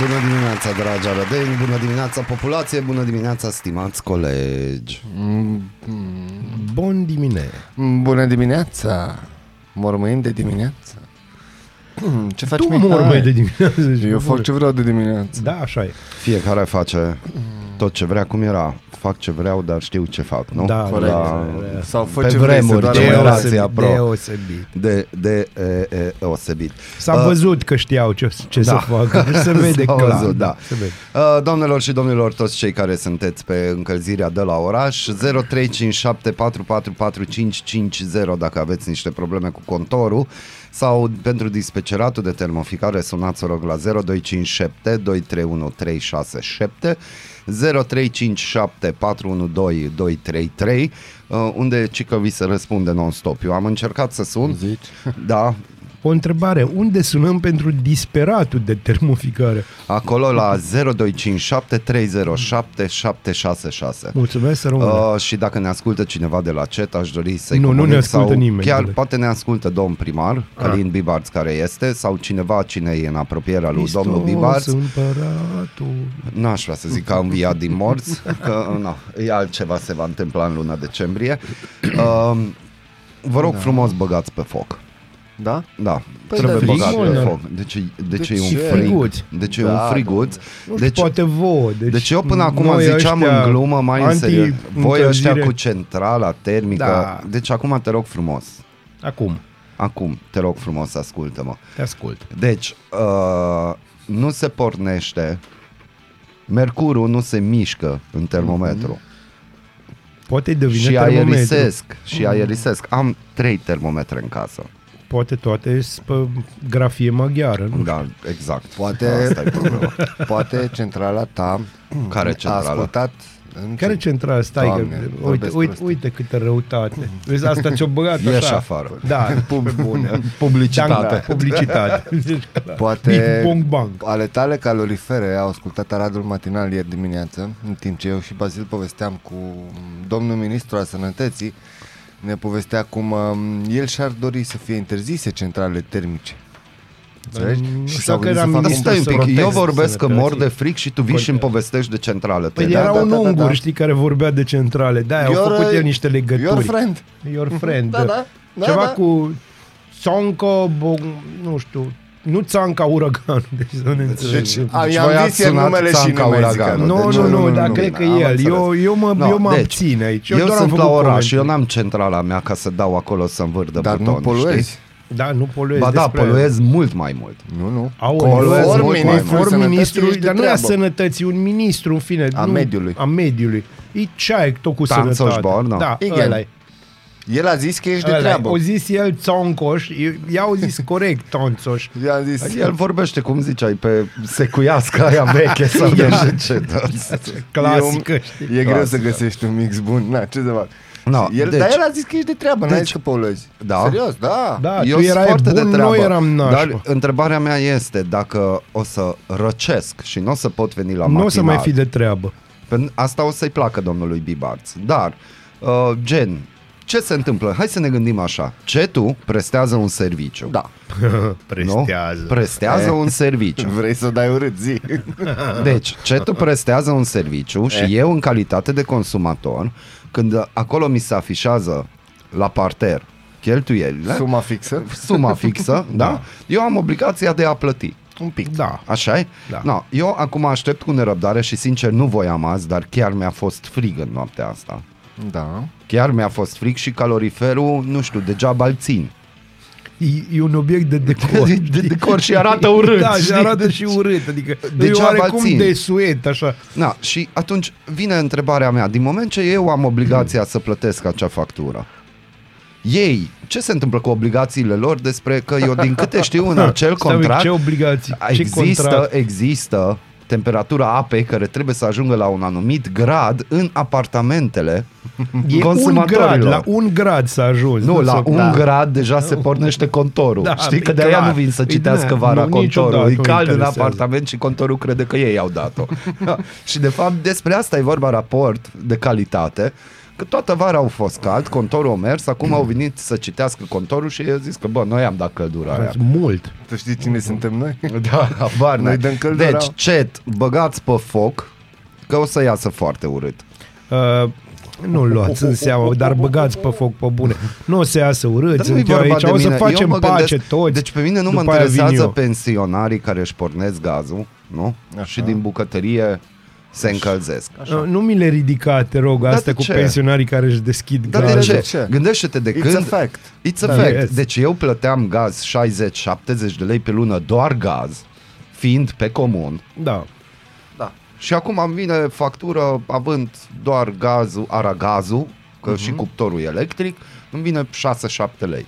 Bună dimineața, dragi arădeni, bună dimineața, populație, bună dimineața, stimați colegi. Bun dimine. Bună dimineața! Mormâind de dimineață. Ce faci, Tu Mihai? mormăi de dimineață. zici, Eu bă, fac ce vreau de dimineață. Da, așa e. Fiecare face tot ce vrea, cum era. Fac ce vreau, dar știu ce fac, nu? Da, Corect. La, Sau fă pe ce vrei, vremuri, să doar generația generația pro. Deosebit. de, de e, e, osebit. S-a Uh, văzut că știau ce, ce da. să facă. Se vede S-a clar. văzut, da. Se vede. Uh, Doamnelor și domnilor, toți cei care sunteți pe încălzirea de la oraș 0357444550 dacă aveți niște probleme cu contorul sau pentru dispeceratul de termoficare sunați o rog la 0257 231 367 0357 412 233 uh, unde cică vi se răspunde non-stop. Eu am încercat să sun, Zici? da, O întrebare. Unde sunăm pentru disperatul de termoficare? acolo la 0257 307 766. Mulțumesc, să rămână. Uh, și dacă ne ascultă cineva de la CET, aș dori să-i Nu, nu comunic ne ascultă sau nimeni, Chiar bine. poate ne ascultă domn primar, Călin Bibarț, care este, sau cineva cine e în apropierea lui Hristos domnul Bibarț. împăratul. Nu aș vrea să zic că a înviat din morți, că nu, e altceva se va întâmpla în luna decembrie. Uh, vă rog da. frumos băgați pe foc. Da? Da, Păi trebuie da, băgat frig, pe mă. foc. Deci, e- deci De e un ce? frig. Friguț. Deci e Da, un friguț. Nu știu, Deci, poate vouă. Deci, deci eu până acum noi ziceam ăștia în glumă, mai în serios, voi anti-încălzire- ăștia cu centrala termică, Da. deci acum te rog frumos, Acum, acum te rog frumos, ascultă-mă. te ascult. Deci, uh, nu se pornește, mercurul nu se mișcă în termometru Poate devine și termometru. aerisesc, și aerisesc. Am trei termometre în casă. Poate toate sunt pe grafie maghiară. Nu? Da, exact. Poate, Asta e problema. poate centrala ta Care a centrală? ascultat în Care centrală? Stai Doamne, că, uite, vorbesc uite, prost. uite câtă răutate. Vezi, asta ți-o băgat așa. Ieși afară. Da, pe bune. Publicitate. Da, publicitate. Poate Bing, bong, bang. ale tale calorifere au ascultat Aradul Matinal ieri dimineață, în timp ce eu și Bazil povesteam cu domnul ministru al sănătății, ne povestea cum um, el și-ar dori să fie interzise centralele termice. Înțelegi? Nu Și știu s-au că gândit era să facă Dar ministru stai un pic, protest eu vorbesc că sănătății. mor de fric și tu vii și îmi povestești de centrală. Păi termică. era da, un da, da, ungur, da. știi, care vorbea de centrale. Da, au Your, făcut uh, el niște legături. Your friend. Your friend. Da, da. da Ceva da. cu Sonco, Bog, nu știu, nu Țanca Uragan, deci să ne înțelegem. Deci, a, Deci i-am voi ați zis el sunat numele și Țanca nu mai zic Uraganul. că nu, deci- nu, nu, nu, dar nu, cred nu, că am el. înțeles. Eu, eu mă, No, eu mă deci, abțin aici. Eu, Eu, doar am sunt la făcut oraș, eu comentarii. n-am centrala mea ca să dau acolo să învârt Dar buton, nu poluezi. știi? Da, nu poluez. Ba da, despre- poluez mult mai mult. Nu, nu. Au Poluez conform, mult mai mult. conform Sănătății ministrului, ești de dar nu e a treabă. sănătății, un ministru, în fine. A nu, mediului. A mediului. E ce ai tot cu Tanțoș sănătate. Borna. Da, Igen. ăla e. El a zis că ești de Ăla e. treabă. O zis el Țoncoș, i-au zis corect Tonțoș. I-am zis, El vorbește, cum ziceai, pe secuiască aia veche sau de ce Clasică, e, știi? un- e greu Clasică. să găsești un mix bun. Na, ce să fac? No, el, deci- dar el a zis că ești de treabă, n-ai Deci- zis că poluezi. Da. Serios, da. Da, Eu tu sunt erai foarte bun, de treabă, noi eram nașpa. dar întrebarea mea este dacă o să răcesc și nu o să pot veni la Nu o să matinal, mai fi de treabă. Pen- Asta o să-i placă domnului Bibarț. Dar, uh, gen, ce se întâmplă? Hai să ne gândim așa. CETU prestează un serviciu. Da. Nu? Prestează Eh. un serviciu. Vrei să dai urât, zi. Deci, CETU prestează un serviciu și Eh. eu, în calitate de consumator, când acolo mi se afișează la parter cheltuielile, Suma fixă. suma fixă, da, eu am obligația de a plăti. Un pic. Da. Așa e? Da. No, eu acum aștept cu nerăbdare și sincer nu voiam azi, dar chiar mi-a fost frig în noaptea asta. Da. Chiar mi-a fost frig și caloriferul, nu știu, degeaba îl țin. E, e un obiect de decor. De, de decor și arată urât. Da, și știi? arată Deci- și urât. Adică Degeaba e oarecum țin. de suet, așa. Na, și atunci vine întrebarea mea, din moment ce eu am obligația să plătesc acea factură, ei, ce se întâmplă cu obligațiile lor despre că eu din câte știu în acel Stai, contract ce obligații? Ce există, contract? există temperatura apei care trebuie să ajungă la un anumit grad în apartamentele E un consumatorilor. grad, la un grad s-a ajuns. Nu, la s-a- un Da. grad deja se pornește contorul. Da, Știi că e de-aia clar. nu vin să E citească da, vara nu, contorul. niciodată E nu cald în interesează. apartament și contorul crede că ei au dat-o. Da. și de fapt despre asta e vorba raport de calitate. Că toată vara au fost cald, contorul a mers, acum au venit să citească contorul și au zis că bă, noi am dat căldura aia. Mult. Tu știi cine suntem noi? Da, habar Noi n-ai. dăm căldura. Deci, chat, băgați pe foc, că o să iasă foarte urât. Uh, nu luați în seamă, dar băgați pe foc pe bune. Nu o să iasă urât, Dar nu-i sunt eu vorba aici, de o să mine. Eu facem mă pace gândesc- toți. Deci pe mine nu mă După aia vin interesează eu. pensionarii care își pornesc gazul, nu? Așa. Și din bucătărie se încălzesc. Uh, Nu mi le ridica, te rog, Dar astea de cu ce? pensionarii care își deschid Dar de gazul. ce? de ce? Gândește-te de It's când... a fact. It's a Da, fact. yes. Deci eu plăteam gaz 60-70 de lei pe lună doar gaz, fiind pe comun. Da. Și acum îmi vine factură având doar gazul, aragazul, că Mhm. și cuptorul e electric, îmi vine 6-7 lei.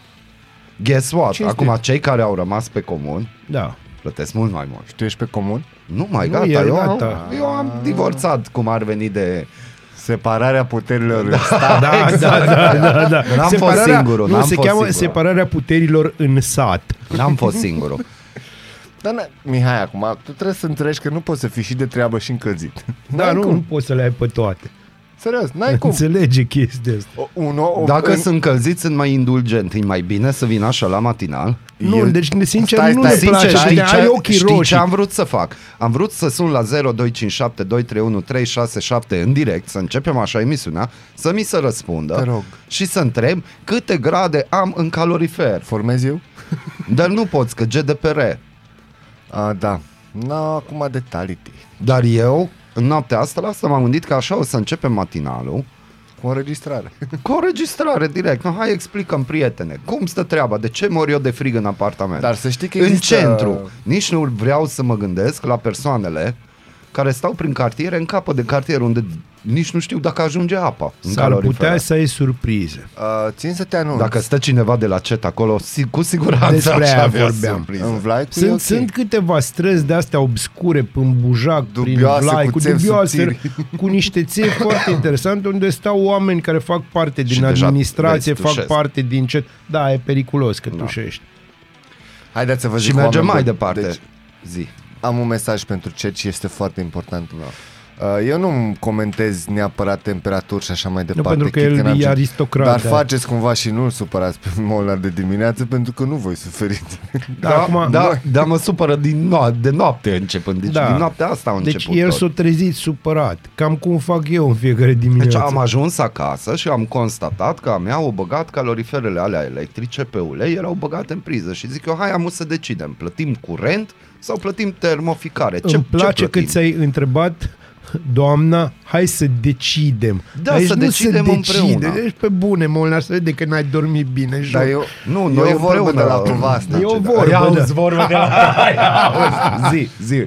Guess what? Cinstit. Acum cei care au rămas pe comun Da. Plătesc mult mai mult. Și tu ești pe comun? Nu mai Nu, gata, e eu, gata. Am, eu am divorțat cum ar veni de... Separarea puterilor în stat. Da, da, da, da, da. N-am fost singurul, nu, n-am se fost cheamă singurul. separarea puterilor în sat. N-am fost singurul. Dar, na, Mihai, acum, tu trebuie să înțelegi că nu poți să fii și de treabă și încălzit. Da, N-ai nu, cum. nu poți să le ai pe toate. Serios, n-ai cum. Înțelege chestia asta. O, un, o, Dacă în- sunt încălziți, sunt mai indulgent. E mai bine să vin așa la matinal. Nu, El- deci sincer Stai, nu stai, ne sincer, place. știi, Știi, ai ochii știi roșii. ce am vrut să fac? Am vrut să sun la 0257 231 367 în direct, să începem așa emisiunea, să mi se răspundă Te rog. și să întreb câte grade am în calorifer. Formez eu? Dar nu poți, că GDPR. A, da. Nu, acum detalii. Dar eu, în noaptea asta, la asta m-am gândit că așa o să începem matinalul, Cu o înregistrare. cu o registrare direct. No, hai explicăm, prietene, cum stă treaba, de ce mor eu de frig în apartament? Dar să știi că în există... centru. Nici nu vreau să mă gândesc la persoanele care stau prin cartiere, în capă de cartier, unde nici nu știu dacă ajunge apa. în S-ar calorifer. putea să ai surprize. Uh, țin să te anunț. Dacă stă cineva de la CET acolo, si- cu siguranță Despre aș aia avea vorbeam. surpriză. în Vlai, tu e Sunt, ok. sunt câteva străzi de astea obscure în bujac, Dubioase, prin Vlai, cu cu, țevi dubioase, subțiri. cu niște țevi foarte interesante, unde stau oameni care fac parte din deja administrație, vezi, fac tușesc. parte din ce... Da, e periculos că tușești. Haideți să vă Și zic mergem oameni mai buni. departe. Deci, Zi. Am un mesaj pentru chat și este foarte important. Uh, Eu nu comentez neapărat temperaturi și așa mai departe. pentru că chit el n-am e ce- aristocrat, Dar da. faceți cumva și nu-l supărați pe Molnar de dimineață pentru că nu voi suferiți. Da, acum, da, da, mă supără din no- de noapte începând. Deci Da. din noaptea asta au deci început el tot. s-a trezit supărat. Cam cum fac eu în fiecare dimineață. Deci am ajuns acasă și am constatat că a mea au băgat caloriferele alea electrice pe ulei, erau băgate în priză și zic eu, hai am să decidem, plătim curent sau plătim termoficare? Ce, Îmi place ce că plătim? ți-ai întrebat doamna, hai să decidem. Da, Aici să nu decidem se împreună. decide. Deci pe bune, Molnar, să vede că n-ai dormit bine. joc. Dar eu, Nu, eu noi o vorbă împreună de la povastea. E o ce- vorbă, Ia da. auzi vorbă de la... zi, zi.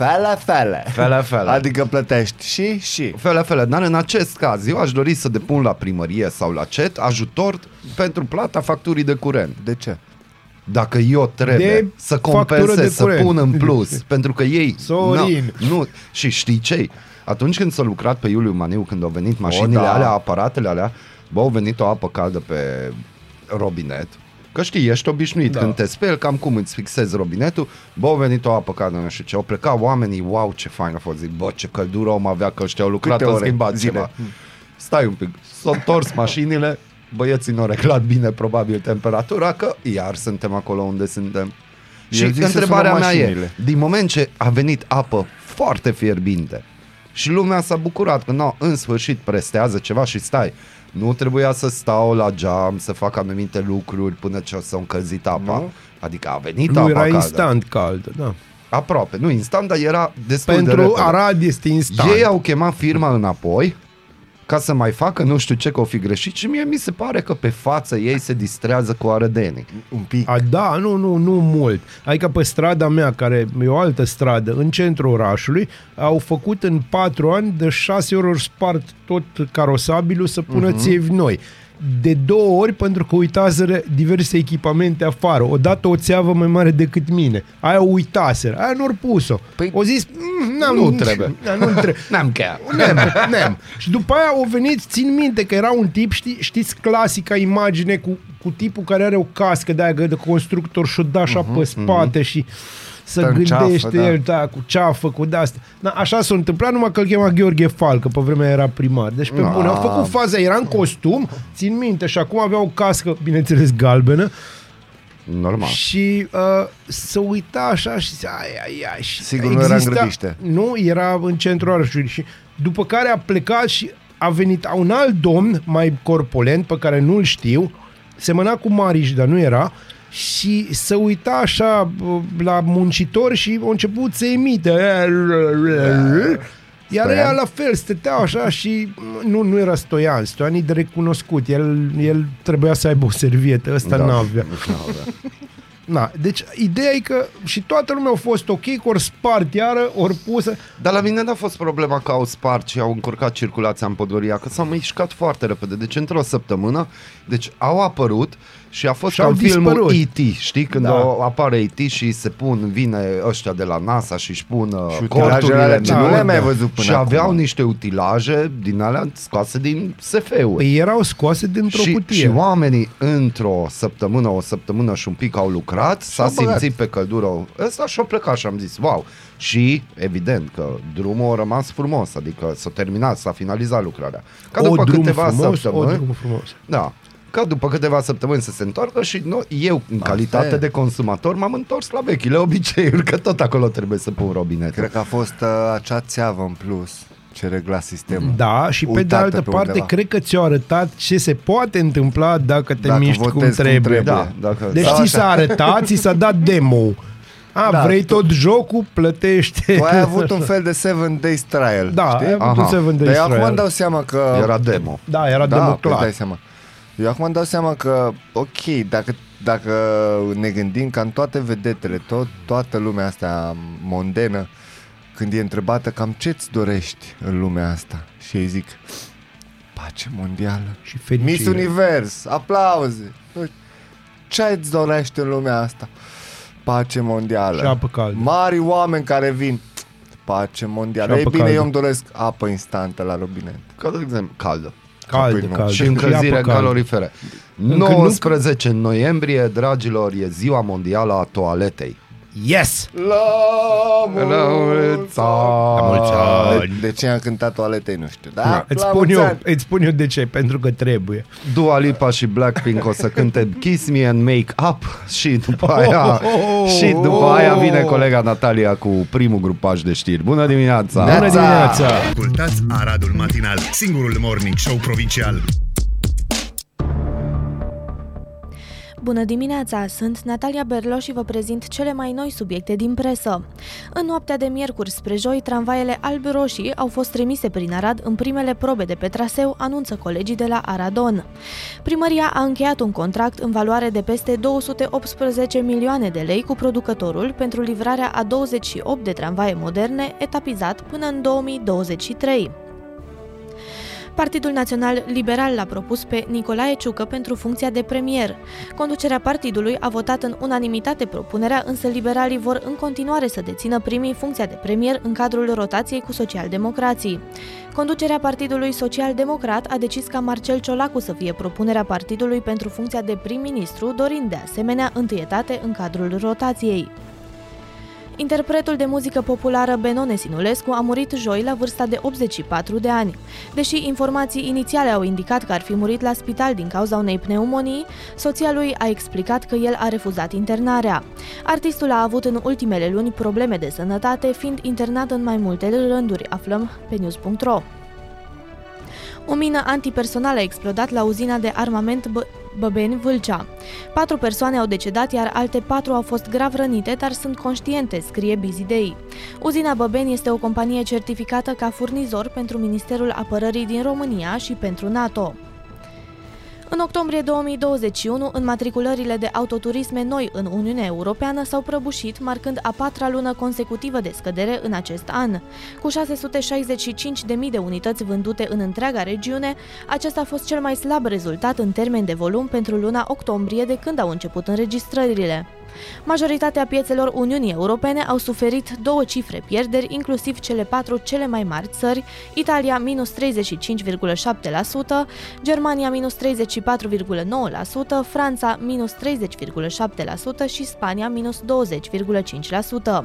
Fele, fele. Fele, fele. Adică plătești și, și. Fele, fele, dar în acest caz eu aș dori să depun la primărie sau la CET ajutor pentru plata facturii de curent. De ce? Dacă eu trebuie De să factură de compensez, să curent. pun în plus, pentru că ei... Sorin. Nu, nu, și știi ce Atunci când s-a lucrat pe Iuliu Maniu, când au venit mașinile da. alea, aparatele alea, bă, au venit o apă caldă pe robinet, Că știi, ești obișnuit Da. da. când te speli, cam cum îți fixezi robinetul, bă, au venit o apă caldă, nu știu ce, au plecat oamenii, wow, ce fain a fost, zic, bă, ce căldură om avea, că ăștia au lucrat, Câte au ore? schimbat Zile. ceva. Stai un pic, s-au întors mașinile, băieții nu au reglat bine probabil temperatura, că iar suntem acolo unde suntem. Și Eu zic să întrebarea sunăm mea e, mașinile. din moment ce a venit apă foarte fierbinte și lumea s-a bucurat că no, în sfârșit prestează ceva și stai, nu trebuia să stau la geam să fac anumite lucruri până ce o să încălzit apa. Nu? Adică a venit Nu apa era caldă. instant cald, da. Aproape, nu instant, dar era destul de Pentru repede. Arad este instant. Ei au chemat firma înapoi ca să mai facă nu știu ce că o fi greșit și mie mi se pare că pe față ei se distrează cu arădenii. Un pic. A, da, nu, nu, nu mult. Adică pe strada mea, care e o altă stradă, în centrul orașului, au făcut în patru ani de șase ori ori spart tot carosabilul să pună uh-huh. țevi noi. De două ori pentru că uitaseră diverse echipamente afară. Odată o țeavă mai mare decât mine. Aia o uitaseră. Aia nu-or pus-o. Păi- o zis, "Mm, n-am, Nu trebuie." Da, nu trebuie. N-am chiar. Nem, nem. Și după aia au venit, țin minte că era un tip, știi, știți, clasica imagine cu, cu tipul care are o cască de aia de constructor și o da așa pe spate și să Stă în ceafă, gândește da. el, da, cu ceafă, cu de-astea. Da, așa s-a întâmplat, numai că îl chema Gheorghe Falcă, pe vremea era primar. Deci pe Da. bune, au făcut faza, era în costum, țin minte, și acum avea o cască, bineînțeles, galbenă, Normal. și uh, să uita așa și zicea, ai, ai, ai. Și Sigur, nu era în Grădiște. Nu, era în centrul orașului. Și după care a plecat și a venit un alt domn mai corpulent, pe care nu-l știu, semăna cu Mariș, dar nu era, și să uita așa uh, la muncitor și a început să emite. Iar Stoian? ea la fel, stăteau așa și nu, nu era Stoian, Stoian e de recunoscut, el, el trebuia să aibă o servietă, ăsta da. n-avea. Na, deci ideea e că și toată lumea a fost ok, că ori spart iară, ori pusă. Dar la mine n-a fost problema că au spart și au încurcat circulația în Podgoria, că s-au mișcat foarte repede. Deci într-o săptămână, deci au apărut și a fost Și ca au în filmul dispărut. E.T., știi? Când Da. da. apare E.T. și se pun, vine ăștia de la NASA și își pun uh, Și utilajele alea corturile ce în nu le-am ordine. mai văzut până Și aveau acum. niște utilaje din alea scoase din SF-uri. Păi erau scoase dintr-o și, cutie. și oamenii într-o săptămână, o săptămână și un pic au lucrat, s-a Și-au băgat. simțit pe căldură ăsta și au plecat și am zis, wow. Și evident că drumul a rămas frumos, adică s-a terminat, s-a finalizat lucrarea. Ca o după drum câteva frumos, o săptămâni, drum frumos. da, ca după câteva săptămâni să se întoarcă și noi, eu, în calitate e. de consumator, m-am întors la vechile obiceiuri, că tot acolo trebuie să pun robinetul. Cred că a fost uh, acea țeavă în plus ce regla sistemul. Da, și pe de Uitată altă pe parte, undeva. cred că ți-au arătat ce se poate întâmpla dacă te Dacă miști cum votezi cum trebuie. trebuie. Da, dacă... Deci Da, ți așa. s-a arătat, ți s-a dat demo. A, Da, vrei tu- tot jocul, plătește. Tu ai avut un fel de 7 days trial, Da, știi? ai avut un Aha. seven Dar days eu acum trial. îmi dau seama că... Era demo. Da, era da, demo păi clar. dai seama. Eu acum îmi dau seama că, ok, dacă, dacă ne gândim ca în toate vedetele, tot, toată lumea asta mondenă, când e întrebată cam ce-ți dorești în lumea asta și ei zic pace mondială, Și fericire. Miss Univers, aplauze. Ce îți dorești în lumea asta? Pace mondială. Și apă caldă. Mari oameni care vin. Pace mondială. Și Ei apă bine, caldă. eu îmi doresc apă instantă la robinet. Ca de exemplu, caldă. Caldă, Apoi nu. caldă. și încălzire apă caldă. calorifere. Încă 19 noiembrie, dragilor, e ziua mondială a toaletei. Yes! La mulți La mulți ani! De, de ce am cântat toaletei, nu știu. Da? Da, îți, La spun mulți eu, ani. îți spun eu de ce, pentru că trebuie. Dua Lipa și Blackpink o să cânte Kiss Me and Make Up și după aia, și după aia vine colega Natalia cu primul grupaj de știri. Bună dimineața! Bună Neața! dimineața! Ascultați Aradul Matinal, singurul morning show provincial. Bună dimineața, sunt Natalia Berlo și vă prezint cele mai noi subiecte din presă. În noaptea de miercuri spre joi, tramvaiele alb-roșii au fost trimise prin Arad în primele probe de pe traseu, anunță colegii de la Aradon. Primăria a încheiat un contract în valoare de peste 218 milioane de lei cu producătorul pentru livrarea a 28 de tramvaie moderne, etapizat până în 2023. Partidul Național Liberal l-a propus pe Nicolae Ciucă pentru funcția de premier. Conducerea partidului a votat în unanimitate propunerea, însă liberalii vor în continuare să dețină primii funcția de premier în cadrul rotației cu socialdemocrații. Conducerea Partidului Social-Democrat a decis ca Marcel Ciolacu să fie propunerea partidului pentru funcția de prim-ministru, dorind de asemenea întâietate în cadrul rotației. Interpretul de muzică populară Benone Sinulescu a murit joi la vârsta de 84 de ani. Deși informații inițiale au indicat că ar fi murit la spital din cauza unei pneumonii, soția lui a explicat că el a refuzat internarea. Artistul a avut în ultimele luni probleme de sănătate, fiind internat în mai multe rânduri, aflăm pe news.ro. O mină antipersonală a explodat la uzina de armament Bă- Băbeni-Vâlcea. Patru persoane au decedat, iar alte patru au fost grav rănite, dar sunt conștiente, scrie Busy Day. Uzina Băbeni este o companie certificată ca furnizor pentru Ministerul Apărării din România și pentru NATO. În octombrie 2021, înmatriculările de autoturisme noi în Uniunea Europeană s-au prăbușit, marcând a patra lună consecutivă de scădere în acest an. Cu 665.000 de unități vândute în întreaga regiune, acesta a fost cel mai slab rezultat în termen de volum pentru luna octombrie de când au început înregistrările. Majoritatea piețelor Uniunii Europene au suferit două cifre pierderi, inclusiv cele patru cele mai mari țări, Italia minus 35,7%, Germania minus 34,9%, Franța minus 30,7% și Spania minus 20,5%.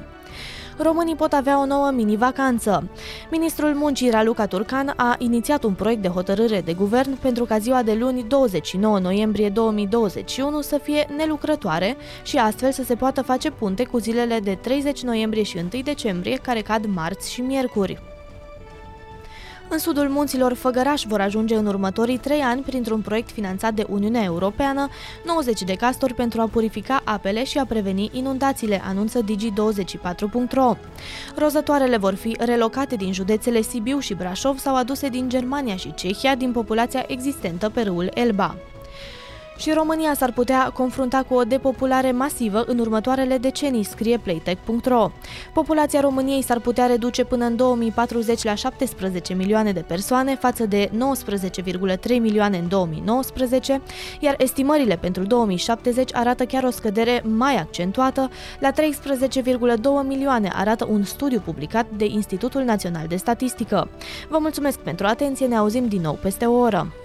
Românii pot avea o nouă mini-vacanță. Ministrul Muncii Raluca Turcan a inițiat un proiect de hotărâre de guvern pentru ca ziua de luni 29 noiembrie 2021 să fie nelucrătoare și astfel să se poată face punte cu zilele de 30 noiembrie și 1 decembrie care cad marți și miercuri. În sudul munților Făgăraș vor ajunge în următorii trei ani, printr-un proiect finanțat de Uniunea Europeană, 90 de castori pentru a purifica apele și a preveni inundațiile, anunță Digi24.ro. Rozătoarele vor fi relocate din județele Sibiu și Brașov sau aduse din Germania și Cehia din populația existentă pe râul Elba și România s-ar putea confrunta cu o depopulare masivă în următoarele decenii, scrie Playtech.ro. Populația României s-ar putea reduce până în 2040 la 17 milioane de persoane față de 19,3 milioane în 2019, iar estimările pentru 2070 arată chiar o scădere mai accentuată la 13,2 milioane, arată un studiu publicat de Institutul Național de Statistică. Vă mulțumesc pentru atenție, ne auzim din nou peste o oră.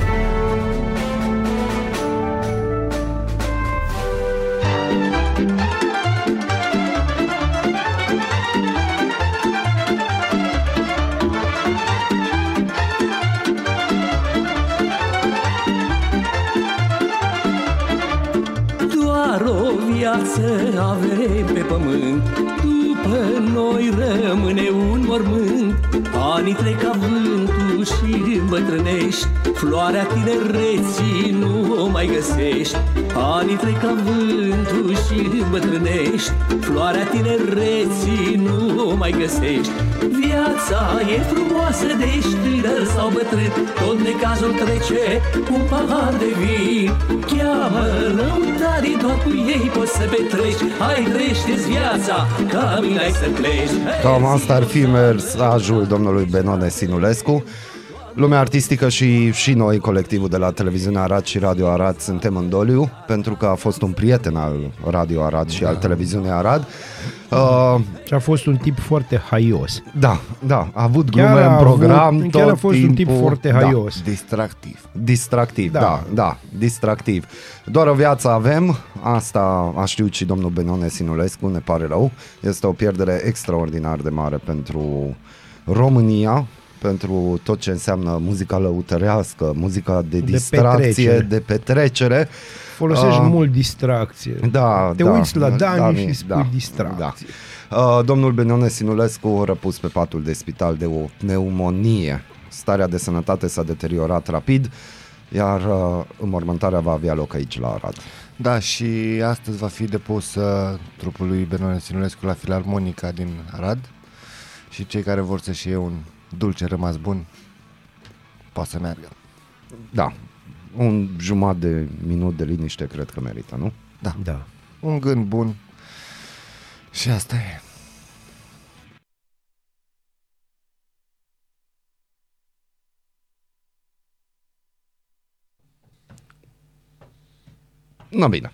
viață avem pe pământ. După noi rămâne un mormânt Anii trec ca vântul și îmbătrânești Floarea tinereții nu o mai găsești. Anii trec ca vântul și îmbătrânești Floarea tinereții nu o mai găsești. Viața e frumoasă de ești tânăr sau bătrân Tot necazul trece cu un pahar de vin. Cheamă lăutarii, doar cu ei poți să petreci. Hai trăiește viața, ca mine ai să pleci. Cam asta ar fi mesajul domnului Benone Sinulescu. Lumea artistică și, și noi, colectivul de la televiziunea Arad și Radio Arad, suntem în doliu, pentru că a fost un prieten al Radio Arad și al televiziunii Arad. Uh, Și a fost un tip foarte haios. da, da, a avut Chiar glume a în program avut, tot chiar a fost timpul. un tip foarte Da. haios. Distractiv. Distractiv, da. Da. da, da, distractiv. Doar o viață avem, asta a știut și domnul Benone Sinulescu, ne pare rău. Este o pierdere extraordinar de mare pentru România, pentru tot ce înseamnă muzica lăutărească, muzica de distracție, petrecere. de petrecere. Folosești Ah. mult distracție. Da, Te da, uiți la Dani, Dani, și spui da, distracție. Da. Uh, domnul Benone Sinulescu răpus pe patul de spital de o pneumonie. Starea de sănătate s-a deteriorat rapid, iar uh, înmormântarea va avea loc aici la Arad. Da, și astăzi va fi depus uh, trupul lui Benone Sinulescu la Filarmonica din Arad și cei care vor să-și iei un dulce rămas bun poate să meargă. Da, un jumătate de minut de liniște cred că merită, nu? Da, Da. un gând bun și asta e. Na bine.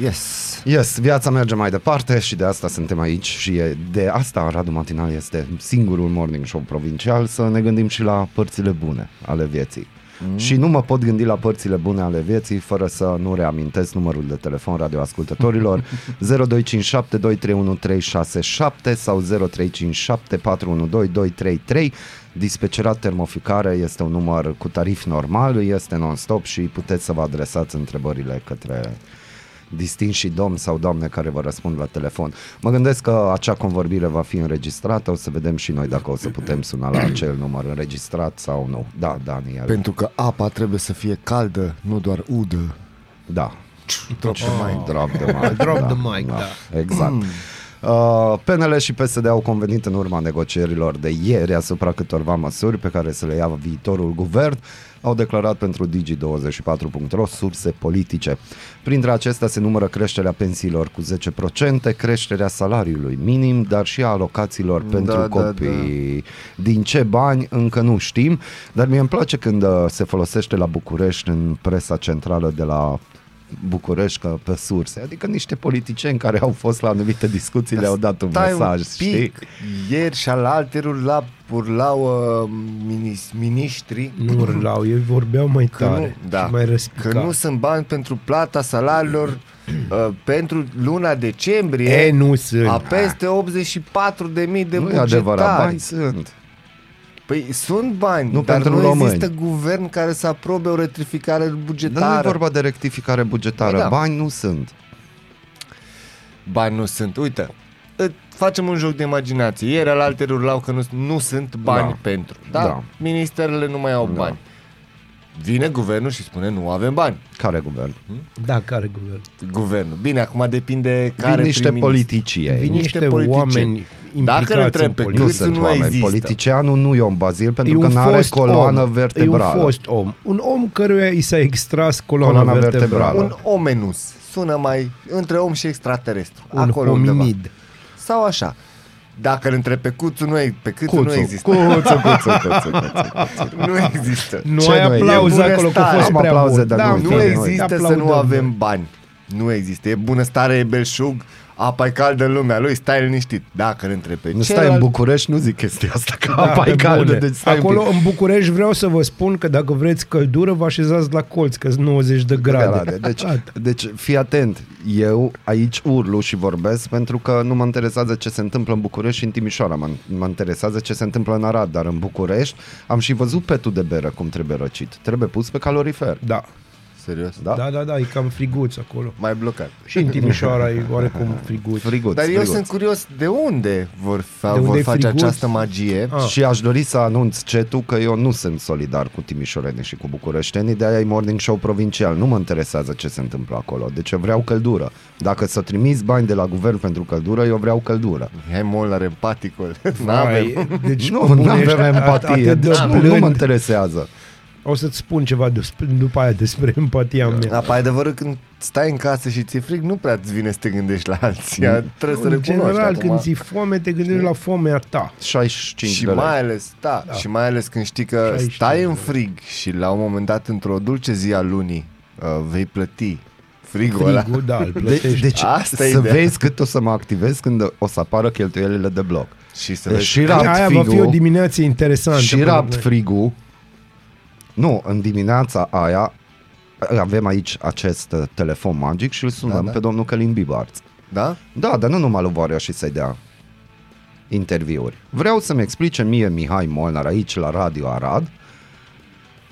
Yes. Yes, viața merge mai departe și de asta suntem aici și e, de asta Radu Matinal este singurul morning show provincial să ne gândim și la părțile bune ale vieții. Mm. Și nu mă pot gândi la părțile bune ale vieții fără să nu reamintesc numărul de telefon radioascultătorilor 0257 231 367 sau 0357 412 233 Dispecerat termoficare este un număr cu tarif normal, este non-stop și puteți să vă adresați întrebările către distinși domni sau doamne care vă răspund la telefon. Mă gândesc că acea convorbire va fi înregistrată, o să vedem și noi dacă o să putem suna la acel număr înregistrat sau nu. Da, Daniel. Pentru că apa trebuie să fie caldă, nu doar udă. Da. Drop the mic. Drop the mic. Drop the mic, da. Exact. Uh, PNL și PSD au convenit în urma negocierilor de ieri asupra câtorva măsuri pe care să le ia viitorul guvern, au declarat pentru Digi24.ro surse politice. Printre acestea se numără creșterea pensiilor cu 10%, creșterea salariului minim, dar și a alocațiilor pentru da, copii. Din ce bani încă nu știm, dar mie îmi place când uh, se folosește la București în presa centrală de la București că pe surse, adică niște politicieni care au fost la anumite discuții le-au dat un Stai mesaj, un știi? pic. Ieri și al alterul la urlau uh, minis, miniștri Nu urlau, ei vorbeau mai că tare nu, da, și mai că răspicat. nu sunt bani pentru plata salariilor uh, pentru luna decembrie E, nu sunt. a peste 84 de mii de nu e bugetari. adevărat, bani sunt. Păi sunt bani, Nu dar pentru nu români. există guvern care să aprobe o rectificare Dar nu e bugetară. vorba de rectificare bugetară, Păi da. bani nu sunt. Bani nu sunt. Uite, î- facem un joc de imaginație. Ieri al alter urlau că nu, nu sunt bani Da. pentru. Da? Da. Ministerele nu mai au Da. bani. Vine guvernul și spune nu avem bani. Care guvern? Da, care guvern? Guvernul. Bine, acum depinde care Vin niște prim-ministru. politicieni. Vin niște niște politicieni. oameni Dacă implicați le în întreb pe politică. Nu câți sunt nu oameni. există. Politicianul nu e un bazil pentru E că un nu are fost coloană om. vertebrală. E un fost om. Un om căruia i s-a extras coloana, Coloana vertebrală. vertebrală. Un omenus. Sună mai între om și extraterestru. Un acolo undeva. hominid. Sau așa. Dacă îl întreb pe Cuțu, nu, e, pe Cuțu, nu Cuțu, există. cuțu, cuțu, cuțu, cuțu. Nu există. Nu Ce ai nu e? aplauze E acolo că a bunăstare. fost Am prea aplauze, bun. dar da, nu în Nu fine, fine, există să aplaudăm, nu da. avem bani. Nu există. E bunăstare, e belșug, apa e caldă în lumea lui, stai liniștit. Dacă îl întreb pe Nu stai celălalt- în București, nu zic chestia asta, că Da, apa e pe caldă, bune. deci stai un Acolo pic. în București vreau să vă spun că dacă vreți căldură, vă așezați la colț, că sunt 90 de grade. grade. Deci, deci fii atent, eu aici urlu și vorbesc pentru că nu mă interesează ce se întâmplă în București și în Timișoara, mă, mă interesează ce se întâmplă în Arad, dar în București am și văzut petul de bere cum trebuie răcit. Trebuie pus pe calorifer. Da. Serios? Da? da, da, da, e cam friguț acolo. Mai blocat. Și în Timișoara e oarecum friguț. Friguț, Dar eu friguț. sunt curios de unde vor, fa- De unde vor e face friguț? această magie. Ah. Și aș dori să anunț cetul că eu nu sunt solidar cu timișorenii și cu bucureștenii, de aia e morning show provincial. Nu mă interesează ce se întâmplă acolo. Deci eu vreau căldură. Dacă să trimiți bani de la guvern pentru căldură, eu vreau căldură. Hai Molnar empaticul. Vai, N-avem. Deci, Nu, pe nu bune, ești avem at- empatie. atât de Deci nu, nu blând. mă interesează. O să-ți spun ceva despre, după aia despre empatia mea. Dar pe adevărul când stai în casă și ți-e frig, nu prea îți vine să te gândești la alții. Trebuie să În recunoști general, acum. când ți foame, te gândești la foamea ta. 65 Și de lei. mai ales, da, Da. și mai ales când știi că 65 stai în de frig și la un moment dat într-o dulce zi a lunii uh, vei plăti frigul ăla. Frigul, da, îl De, plătești. deci Asta e să ideea. vezi cât o să mă activez când o să apară cheltuielile de bloc. Și să Deci vezi și rapt Aia va fi o frigul, dimineață interesantă. și pentru rapt noi. frigul. Nu, în dimineața aia avem aici acest uh, telefon magic și îl sunăm Da, da. pe domnul Călin Bibarț. Da? Da, dar nu numai lui Vorea și să-i dea interviuri. Vreau să-mi explice mie Mihai Molnar aici la Radio Arad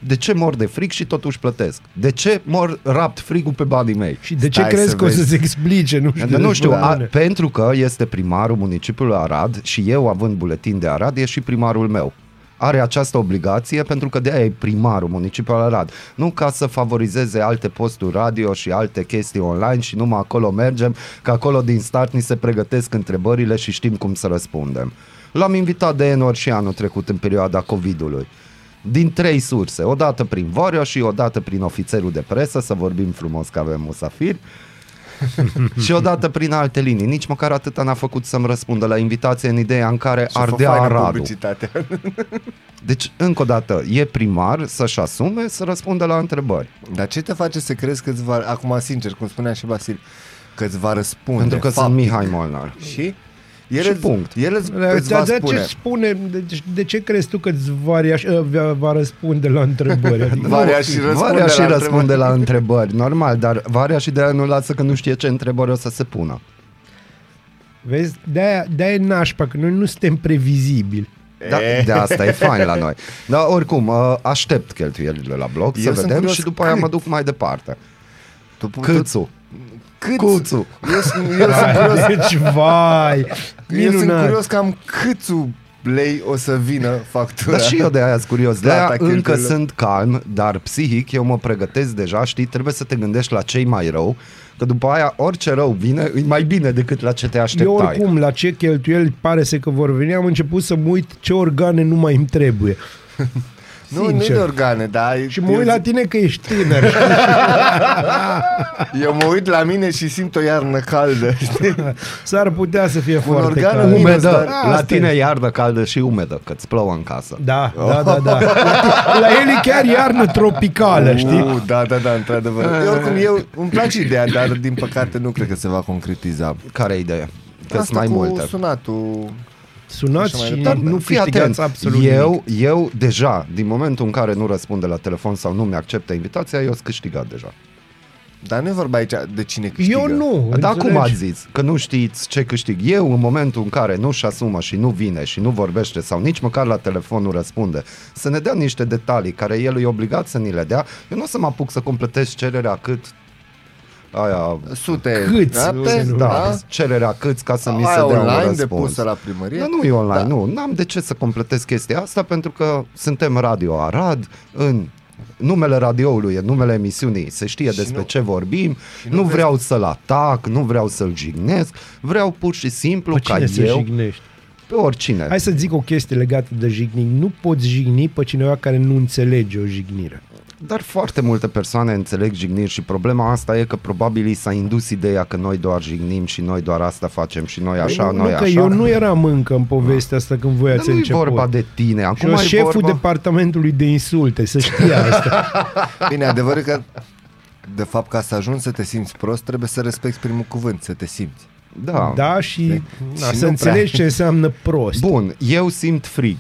de ce mor de frig și totuși plătesc. De ce mor rapt frigul pe banii mei? Și de ce Stai crezi să că o vezi. să-ți explice? Nu știu. Dar nu știu, a, Bune. pentru că este primarul municipiului Arad și eu având buletin de Arad, e și primarul meu. Are această obligație pentru că de aia e primarul municipiului Arad. Nu ca să favorizeze alte posturi radio și alte chestii online și numai acolo mergem, că acolo din start ni se pregătesc întrebările și știm cum să răspundem. L-am invitat de Enor și anul trecut în perioada COVID-ului. Din trei surse, o dată prin Vorio și o dată prin ofițerul de presă, să vorbim frumos că avem musafir, și odată prin alte linii. Nici măcar atâta n-a făcut să-mi răspundă la invitație în ideea în care Și-a făcut ardea faină Aradul. publicitate. Deci, încă o dată, e primar să-și asume să răspundă la întrebări. Dar ce te face să crezi că îți va, acum sincer, cum spunea și Vasil, că îți va răspunde Pentru că sunt faptic. Mihai Molnar. Și? El Și îți, punct. El îți, Dar îți va de spune. ce spune, de, de ce crezi tu că îți varia, va, va răspunde la întrebări? Adică, Varia și răspunde Varea și la răspunde întrebări. la întrebări, normal, dar Varea și de aia nu lasă că nu știe ce întrebări o să se pună. Vezi, de-aia, de-aia e nașpa, că noi nu suntem previzibili. Da, de asta e fain la noi. Dar oricum, uh, aștept cheltuielile la bloc, Eu să sunt vedem curios și după aia cât. mă duc mai departe. Tu, tu, Câțu. Cât, Cuțu. Eu, sunt- eu, sunt curios, Deci, vai, eu sunt minunat. curios cam câțu lei o să vină factura. Dar și eu de aia sunt curios. De Plata aia încă cheltuielilor. sunt calm, dar psihic eu mă pregătesc deja, știi, trebuie să te gândești la cei mai rău, că după aia orice rău vine, e mai bine decât la ce te Eu așteptai. oricum, la ce cheltuieli pare să că vor veni, am început să mă uit ce organe nu mai îmi trebuie. nu, nu Sincer. de organe, dar... Și mă eu uit la zic- tine că ești tânăr. Eu mă uit la mine și simt o iarnă caldă, știi? S-ar putea să fie Un foarte organ cald. în minus, Umedă, dar- la Asta tine e. iarnă caldă și umedă, că îți plouă în casă. Da, da, da, da. La, la el e chiar iarnă tropicală, știi? Uh, da, da, da, într-adevăr. Eu, oricum, eu îmi place ideea, dar din păcate nu cred că se va concretiza. Care e ideea? Că sunt Asta mai cu multe. sunatul... Sunați Așa mai și departe. nu Fii atent, câștigați absolut nimic. eu, eu deja, din momentul în care nu răspunde la telefon sau nu mi-acceptă invitația, eu sunt câștigat deja. Dar nu e vorba aici de cine câștigă. Eu nu. Dar cum înțelegi? ați zis? Că nu știți ce câștig. Eu, în momentul în care nu-și asumă și nu vine și nu vorbește sau nici măcar la telefon nu răspunde, să ne dea niște detalii care el e obligat să ni le dea, eu nu o să mă apuc să completez cererea cât aia Sute. Câți? date, Nu, da, da? cererea câți ca să mi Aia se dea un online răspuns. depusă la primărie. Dar nu e online, Da. nu. N-am de ce să completez chestia asta pentru că suntem Radio Arad, în numele radioului, în numele emisiunii, se știe Și despre nu- ce vorbim, și nu, nu nu vezi- vreau să-l atac, nu vreau să-l jignesc, vreau pur și simplu Pe ca cine să eu, jignești? pe oricine. Hai să zic o chestie legată de jignic. Nu poți jigni pe cineva care nu înțelege o jignire. Dar foarte multe persoane înțeleg jigniri și problema asta e că probabil i s-a indus ideea că noi doar jignim și noi doar asta facem și noi așa, Păi nu, noi nu, că așa. eu nu eram încă în povestea asta când voi Dar ați nu e început. vorba de tine, Și acum eu e șeful vorba... departamentului de insulte, să știe asta. Bine, adevărul e că de fapt, ca să ajungi să te simți prost, trebuie să respecti primul cuvânt, să te simți. Da. da, și, na, Și să nu înțelegi prea. ce înseamnă prost. Bun, eu simt frig.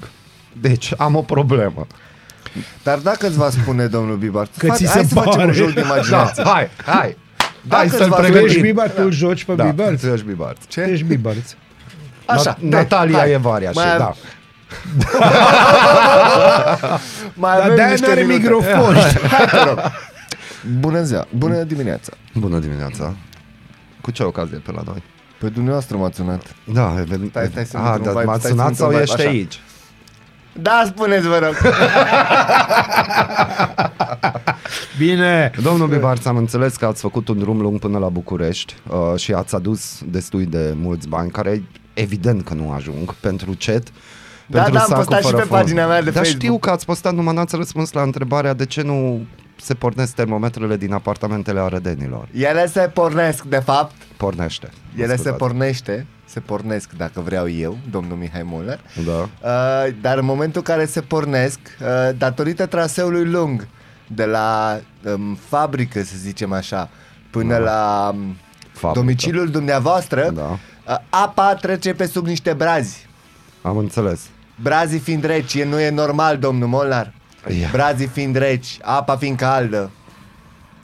Deci am o problemă. Dar dacă îți va spune domnul Bibar, Că fac- ți se hai să facem pare. un joc de Da, imaginație. hai, hai. Dacă Hai să-l îți va- Tu ești pregătim. bibar, tu îl joci pe Da, bibar? tu ești bibar. Ce? Ești bibar. Așa, Na- Natalia hai. e varia și Mai am- da. Mai Dar avem de-aia niște n-are minute. microfon. Hai, te rog. Bună ziua, bună dimineața. Bună dimineața. Cu ce ocazie pe la noi? Pe dumneavoastră m-ați sunat. Da, evident. Stai, stai să A, intru în dar vibe, m-ați stai să sunat intru în sau vibe, ești așa. aici? Da, spuneți, vă rog. Bine. Domnul Bibarț, am înțeles că ați făcut un drum lung până la București uh, și ați adus destui de mulți bani, care evident că nu ajung pentru CET. Da, pentru da, am sacul postat și fără pe fond. pagina mea de Dar Facebook. știu că ați postat, numai n-ați răspuns la întrebarea de ce nu se pornesc termometrele din apartamentele arădenilor. Ele se pornesc, de fapt. Pornește. Mă Ele se scuzați. pornește, se pornesc dacă vreau eu, domnul Mihai Muller. Da. Uh, dar în momentul în care se pornesc, uh, datorită traseului lung, de la um, fabrică, să zicem așa, până Da. la um, Fabrică. domiciliul dumneavoastră, Da. uh, apa trece pe sub niște brazi. Am înțeles. Brazii fiind reci, e, nu e normal, domnul Molnar. Ia. Brazii fiind reci, apa fiind caldă.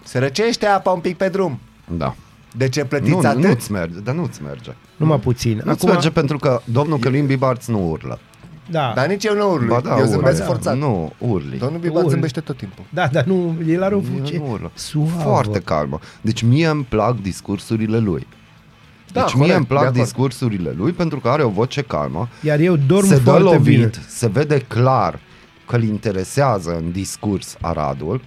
Se răcește apa un pic pe drum. Da. De ce plătiți Nu, atât? nu-ți merge, dar nu-ți merge. Numai puțin. Nu-ți Acum... merge pentru că domnul Călim Bibarț nu urlă. Da. Dar nici eu nu urlu. Ba da, eu zâmbesc urlă. forțat. Nu, urli. Domnul Bibarț Urli. zâmbește tot timpul. Da, dar nu, el are o Eu voce nu urlă. suavă. Foarte calmă. Deci mie îmi plac discursurile lui. Da, Deci corect, mie îmi de plac acord. discursurile lui pentru că are o voce calmă, Iar eu dorm se dă foarte lovit, bine. se vede clar că îl interesează în discurs Aradul,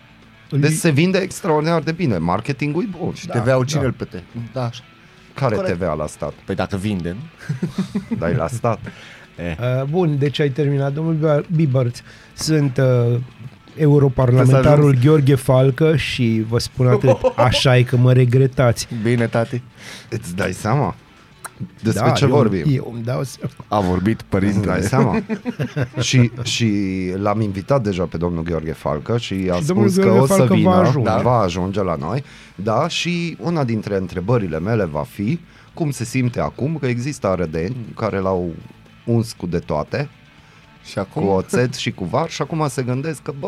Îl- deci se vinde extraordinar de bine. Marketingul e bun. Și TVA-ul cine îl plăte? Da, așa. Care corect. TVA la stat? Păi dacă vinde, nu? Dai la stat. Uh, bun, deci ai terminat. Domnul Bibarț, sunt uh, europarlamentarul Gheorghe Falcă și vă spun atât, așa e că mă regretați. Bine, tati. Îți dai seama? Despre da, ce eu, vorbim? Eu îmi dau seama. A vorbit Îți părintele. dai seama? și, și l-am invitat deja pe domnul Gheorghe Falcă și a Și domnul spus că Gheorghe o să Falcă vină, va ajunge. da. va ajunge la noi. Da, și una dintre întrebările mele va fi cum se simte acum că există arădeni care l-au uns cu de toate Și acum? cu oțet și cu var și acum se gândesc că, bă,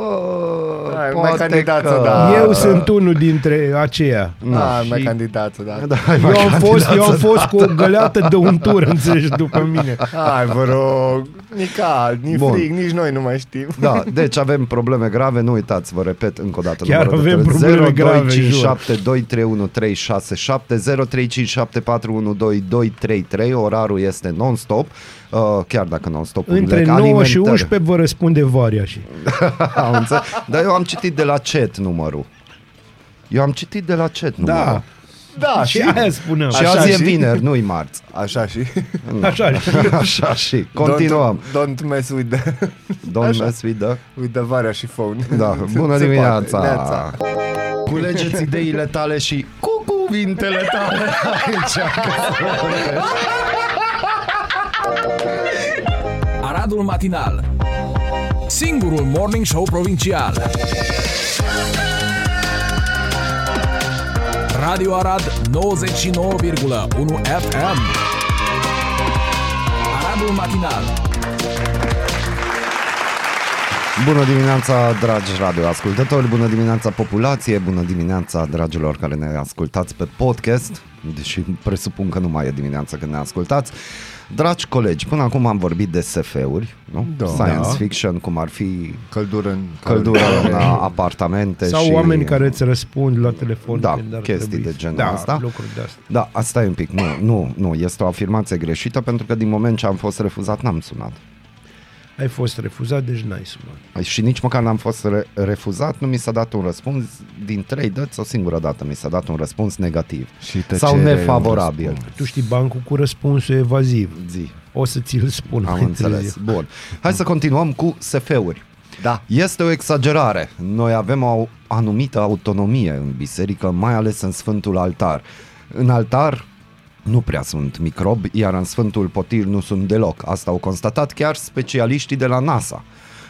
Hai, mai poate candidață, că... da. Eu sunt unul dintre aceia. Da, Și- mai candidață, da. Da, hai, mai Eu am, fost, eu am candidață, fost cu o găleată de untură, înțelegi, după mine. Hai, vă rog, nici cald, nici Bun. frig, nici noi nu mai știm. Da, deci avem probleme grave, nu uitați, vă repet încă o dată. Chiar numărul de avem telefon. probleme grave, 0257 231 367 0357 412 233, orarul este non-stop, uh, chiar dacă non-stop Între 9 și 11 vă răspunde varia și. Am înțeles. Dar eu am citit de la chat numărul. Eu am citit de la chat numărul. Da. Da, Și și, aia spuneam. Și Așa azi e și? vineri, nu-i marți. așa și. Așa. Așa și. Continuăm. Don't, don't mess with the, Don't Așa. mess with the... with the varia și phone. Da, bună Se dimineața! poate. Neața. Culegeți ideile tale și cu cuvintele tale aici. Aradul Matinal. Singurul Morning Show Provincial. Radio Arad 99,1 FM Aradul Matinal. Bună dimineața, dragi radioascultători, bună dimineața populație, bună dimineața dragilor care ne ascultați pe podcast, deși presupun că nu mai e dimineața când ne ascultați. Dragi colegi, până acum am vorbit de SF-uri, nu? Da. Science Da. fiction, cum ar fi Căldură în căldură în apartamente Sau și... oameni care îți răspund la telefon. Da, când ar chestii trebui. de genul da, ăsta. lucruri de astea. Da, asta e un pic. Nu, nu, nu, este o afirmație greșită pentru că din moment ce am fost refuzat n-am sunat. Ai fost refuzat, deci n-ai sunat. Și nici măcar n-am fost re- refuzat, nu mi s-a dat un răspuns, din trei dăți o singură dată mi s-a dat un răspuns negativ Și tăcere sau e un nefavorabil. răspuns. Tu știi bancul cu răspunsul evaziv. Zi, O să ți-l spun am mai înțeles. târziu. Bun. Hai să continuăm cu SF-uri. Da. Este o exagerare. Noi avem o anumită autonomie în biserică, mai ales în Sfântul Altar. În altar nu prea sunt microbi, iar în Sfântul Potir nu sunt deloc. Asta au constatat chiar specialiștii de la NASA.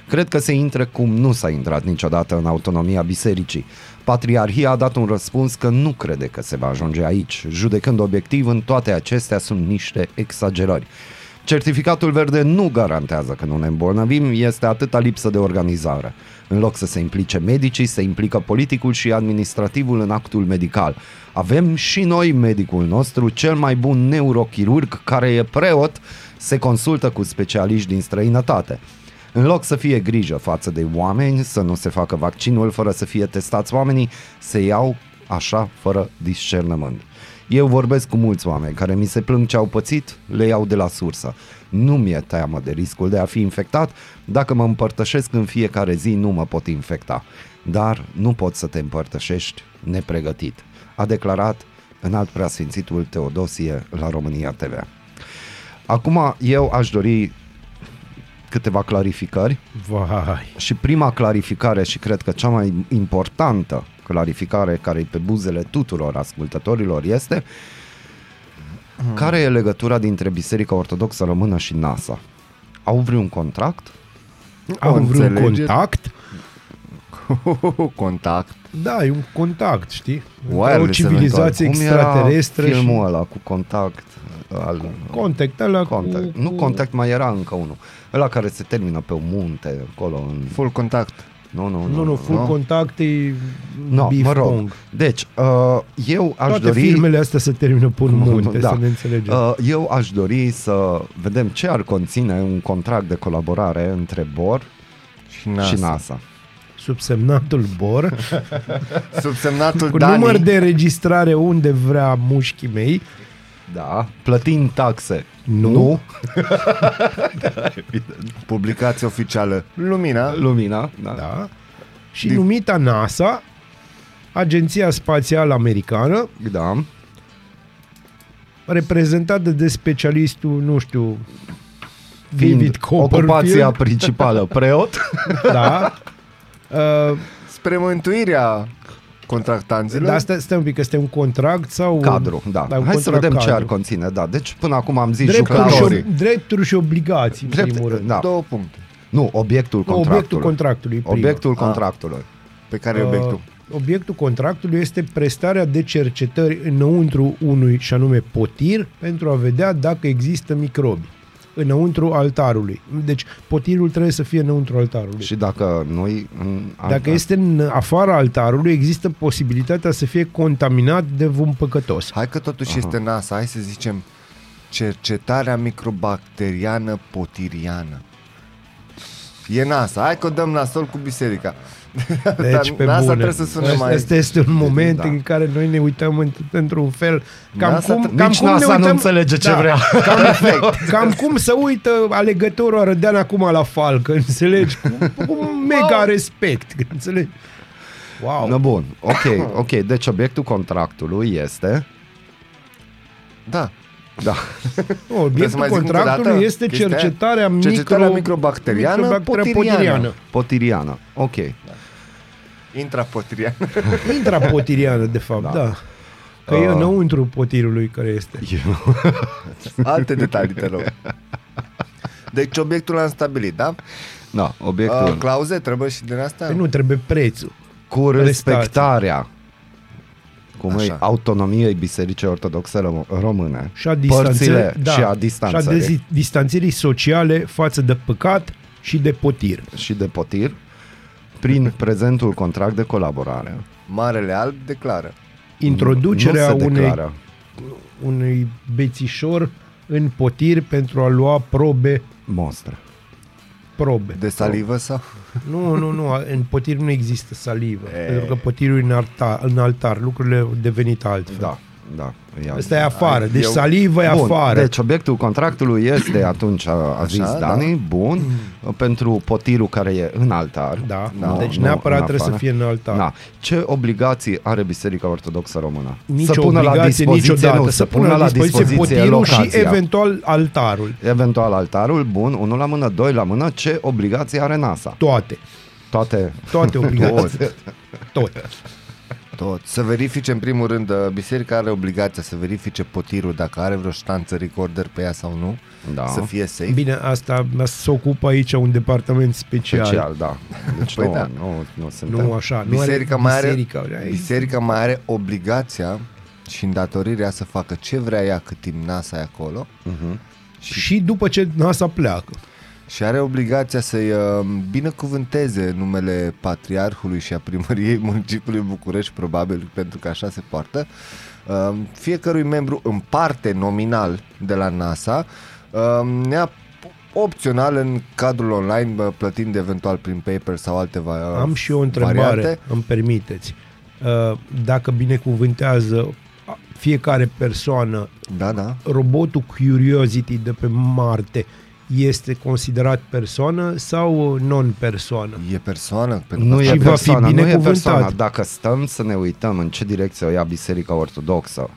Cred că se intră cum nu s-a intrat niciodată în autonomia bisericii. Patriarhia a dat un răspuns că nu crede că se va ajunge aici, judecând obiectiv în toate acestea sunt niște exagerări. Certificatul verde nu garantează că nu ne îmbolnăvim, este atâta lipsă de organizare. În loc să se implice medicii, se implică politicul și administrativul în actul medical. Avem și noi medicul nostru, cel mai bun neurochirurg, care e preot, se consultă cu specialiști din străinătate. În loc să fie grijă față de oameni, să nu se facă vaccinul fără să fie testați oamenii, se iau așa, fără discernământ. Eu vorbesc cu mulți oameni care mi se plâng ce au pățit, le iau de la sursă. Nu mi-e teamă de riscul de a fi infectat, dacă mă împărtășesc în fiecare zi nu mă pot infecta. Dar nu poți să te împărtășești nepregătit, a declarat înalt preasfințitul Teodosie la România TV. Acum eu aș dori câteva clarificări Vai. și prima clarificare și cred că cea mai importantă clarificare care e pe buzele tuturor ascultătorilor este care e legătura dintre Biserica Ortodoxă Română și NASA? Au vreun contract? Au vreun înțelegeri? contact? Contact. Da, e un contact, știi? Wireless o civilizație Cum era extraterestră filmul și ăla cu contact? Al, contact ăla contact. cu, Nu cu... contact, mai era încă unul. Ăla care se termină pe un munte, acolo. În... Full contact. Nu, nu, Nu, nu, full nu. contact e No, beef mă rog. pong. Deci, uh, eu aș Toate dori... filmele astea se termină pe un munte, Da. să ne înțelegem. Uh, Eu aș dori să vedem ce ar conține un contract de colaborare între BOR Și NASA. și NASA. Subsemnatul Bor, Subsemnatul cu Dani. număr de registrare unde vrea mușchii mei, Da. Plătind taxe. Nu. nu. Publicație oficială. Lumina. Lumina. Da. da. da, și numita NASA, Agenția Spațială Americană, da. reprezentată de specialistul, nu știu, Fiind David Copperfield, ocupația principală preot. da, uh, Spre mântuirea contractanților. dar asta stai un pic, că este un contract sau... un- Cadru, da. un Hai să contract vedem ce ar cadru. conține. Da. Deci până acum am zis Drepturi și, jucătorii. ob- drepturi și obligații, în Drept- primul rând. da. Două puncte. Nu, obiectul Nu, contractului. obiectul contractului. prima. Obiectul Ah. contractului. Pe care e obiectul. Uh, obiectul contractului este prestarea de cercetări înăuntru unui, și anume potir, pentru a vedea dacă există microbi. Înăuntru altarului. Deci potirul trebuie să fie înăuntru altarului. Și dacă noi... În Dacă este în afara altarului, există posibilitatea să fie contaminat de un păcătos. Hai că totuși este NASA, hai să zicem cercetarea microbacteriană potiriană. E NASA, hai că o dăm nasol cu biserica. Deci, pe NASA bune. trebuie să sune Asta mai... Asta este un moment Da. în care noi ne uităm în, într-un fel cam NASA cum, tre- cam Nici cum ne NASA nu uităm, înțelege ce da, vrea. Cam, cam cum să uită alegătorul Arădean acum la falcă, înțelegi? Cu, cu un mega respect, înțelegi? Wow. No, bun, ok, ok. Deci obiectul contractului este... Da. Da. Nu, să obiectul mai zic încă o contractului dată este chestia? cercetarea, micro, Cercetarea microbacteriană microbacteria potiriană. Potiriană. Ok. Intrapotiriană. Intrapotiriană, de fapt, da. da. Că e Uh. înăuntru potirului care este. Alte detalii, te rog. Deci obiectul l-am stabilit, da? Da, obiectul Uh, clauze trebuie și din asta? Păi nu trebuie prețul. cu respectarea cum e Așa. autonomiei Bisericii Ortodoxe Rom- Române, Și a părțile distanțării, da, și a și a distanțării dezi- distanțării sociale față de păcat și de potir. și de potir, prin prezentul contract de colaborare. Marele Alb declară. Introducerea nu se unei, declară. unui bețișor în potir pentru a lua probe Mostră. Probe. De salivă sau? Nu, nu, nu, în potir nu există salivă, E. pentru că potirul e în altar, în altar lucrurile au devenit altfel. Da, da. Ia Asta e afară, deci eu- salivă e Bun, afară. deci obiectul contractului este atunci, a, a zis Așa, Dani, bun, pentru potirul care e în altar. Da, Nu, deci nu neapărat în trebuie să afară. fie în altar. Da. Ce obligații are Biserica Ortodoxă Română? Nicio să pună la obligație dispoziție, niciodată, nu, să pună la dispoziție potirul și locația. eventual altarul. Eventual altarul, bun, unul la mână, doi la mână, ce obligații are NASA? Toate. Toate. Toate obligații. Tot. Tot. Să verifice în primul rând, uh, biserica are obligația să verifice potirul dacă are vreo ștanță recorder pe ea sau nu, Da. să fie safe. Bine, asta se ocupă aici un departament special. Special, da. Deci Păi nu, da. nu, nu suntem. Nu așa. Nu Biserica, are mai are, biserica, biserica mai are obligația și îndatorirea să facă ce vrea ea cât timp NASA e acolo Mhm. Și după ce NASA pleacă. Și are obligația să-i uh, binecuvânteze numele Patriarhului și a Primăriei Municipiului București, probabil pentru că așa se poartă, uh, fiecărui membru în parte nominal de la NASA, uh, nea opțional în cadrul online, bă, plătind eventual prin paper sau alte va- Am și eu o întrebare, variante. îmi permiteți. Uh, Dacă binecuvântează fiecare persoană Da, da. robotul Curiosity de pe Marte este considerat persoană sau non-persoană? E persoană. Pentru Nu că e Și va fi persoana, nu e binecuvântat. persoana. Dacă stăm să ne uităm în ce direcție o ia Biserica Ortodoxă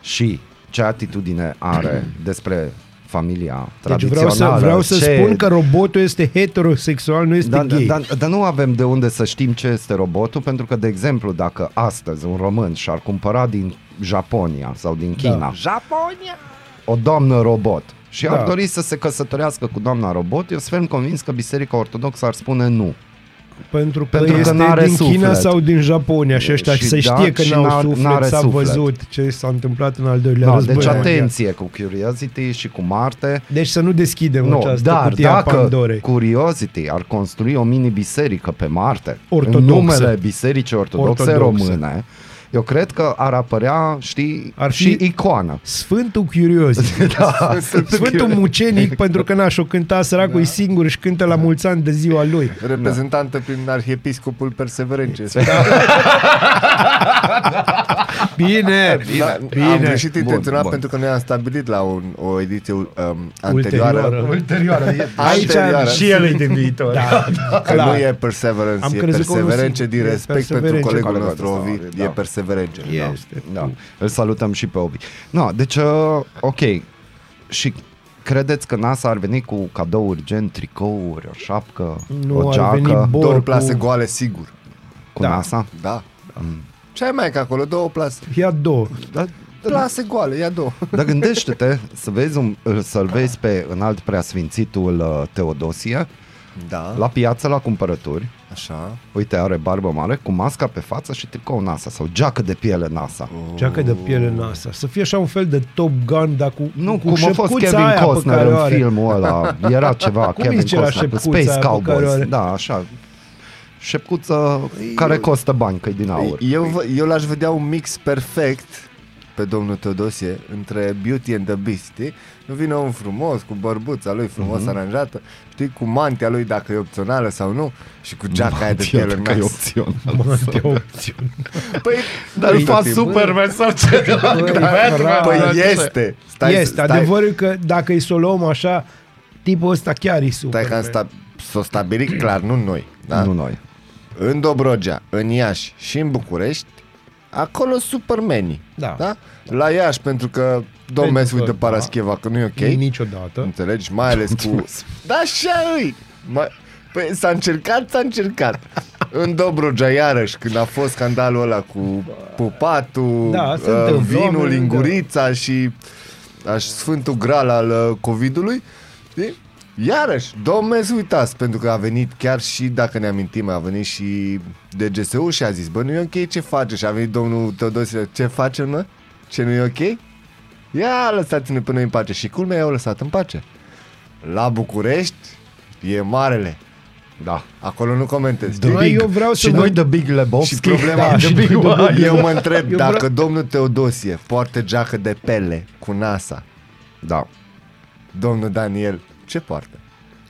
și ce atitudine are despre familia Deci vreau să, tradițională, vreau să ce... spun că robotul este heterosexual, nu este Dar gay. da, da, nu avem de unde să știm ce este robotul, pentru că, de exemplu, dacă astăzi un român și-ar cumpăra din Japonia sau din China Da. Japonia! o doamnă robot și Da. ar dori să se căsătorească cu doamna robot, eu sunt ferm convins că Biserica Ortodoxă ar spune nu. Pentru că Pentru că este n-are din China suflet. sau din Japonia și ăștia Și se da, știe că și n-au n-ar- suflet, n-are s-a suflet. văzut ce s-a întâmplat în al doilea Da, război deci mondial. atenție cu Curiosity și cu Marte. Deci să nu deschidem Nu, această dar cutie a dacă Pandorei. Curiosity ar construi o mini-biserică pe Marte, Ortodoxă. în numele Bisericii Ortodoxe, Ortodoxă. Române, eu cred că ar apărea, știi, Ar și fi- icoană. Sfântul Curiosity. Da, Sfântul Mucenic, pentru că n-aș o cânta săracul da. singur și cântă la mulți ani de ziua lui. Reprezentantă prin arhiepiscopul Perseverence. Bine, Da, bine. Am greșit Bun, intenționat bun. pentru că noi am stabilit la un, o ediție um, anterioară Ulterioară. Ulterioară. Aici Anterioară. și el e din viitor. Da, Că clar. nu e Perseverance, Am e crezut că Perseverence nu din e respect pentru Perseverance. colegul Colegul nostru ăsta, Ovi, da. e Perseverence. Da. Este. Da, îl salutăm și pe Obi. No, deci, uh, ok. Și credeți că NASA ar veni cu cadouri gen tricouri, o șapcă, Nu o ar geacă veni bo- Două Bor plase cu- goale, sigur. cu Da. NASA? Da. Ce ai mai că acolo? Două plase. Ia două. Dar, Plase goale, ia două. dar gândește-te să vezi un, să-l vezi pe înalt preasfințitul uh, Teodosie Da, la piață, la cumpărături, așa. uite, are barbă mare, cu masca pe față și tricou NASA sau geacă de piele NASA. Geacă de piele în asta. Să fie așa un fel de Top Gun, dar cu, Nu, cu cum a fost șepcuța Kevin aia pe Costner care o în are. filmul ăla. Era ceva, Cum Kevin zice la Costner, cu șepcuța Space aia pe care o Cowboys. are? Da, așa. Șepcuță care costă bani, că e din aur. Eu, vă- eu l-aș vedea un mix perfect pe domnul Teodosie între Beauty and the Beast, știi? Nu vine un frumos, cu bărbuța lui frumos Mhm. mm-hmm. aranjată, știi, cu mantia lui dacă e opțională sau nu și cu geaca aia de Mantia, piele că e nas. opțional. Mantia opțiune. Păi, Dar uite, fa bă, Superman sau ce? Păi este. Stai, este, stai, adevărul e că dacă îi să o luăm așa, tipul ăsta chiar e super. Stai că am sta, s-o stabilit clar, nu noi. Da? Nu noi. În Dobrogea, în Iași și în București, acolo supermenii. Da. da? La Iași, pentru că domn Pentru Mes că, uită da. Parascheva, că nu e ok. Niciodată. Înțelegi? Mai ales cu... Da, așa îi! Mai... Păi s-a încercat, s-a încercat. În Dobrogea, iarăși, când a fost scandalul ăla cu pupatul, Da, se uh, întâmplă, vinul, oamenii, lingurița și aș Sfântul Gral al uh, COVID-ului, știi? Iarăși, domnul uitați, pentru că a venit chiar și, dacă ne amintim, a venit și DGSU și a zis, bă, nu e ok ce face? Și a venit domnul Teodosie, ce facem, mă? Ce nu e ok? Ia lăsați-ne până în pace. Și culmea i-au lăsat în pace. La București e marele. Da. Acolo nu comentez. Da, știi? eu vreau să Și vă- noi de Big Lebowski. Și problema Da, și Big One. Eu mă întreb Eu dacă vreau- domnul Teodosie poartă geacă de pele cu NASA, Da. domnul Daniel, ce poartă?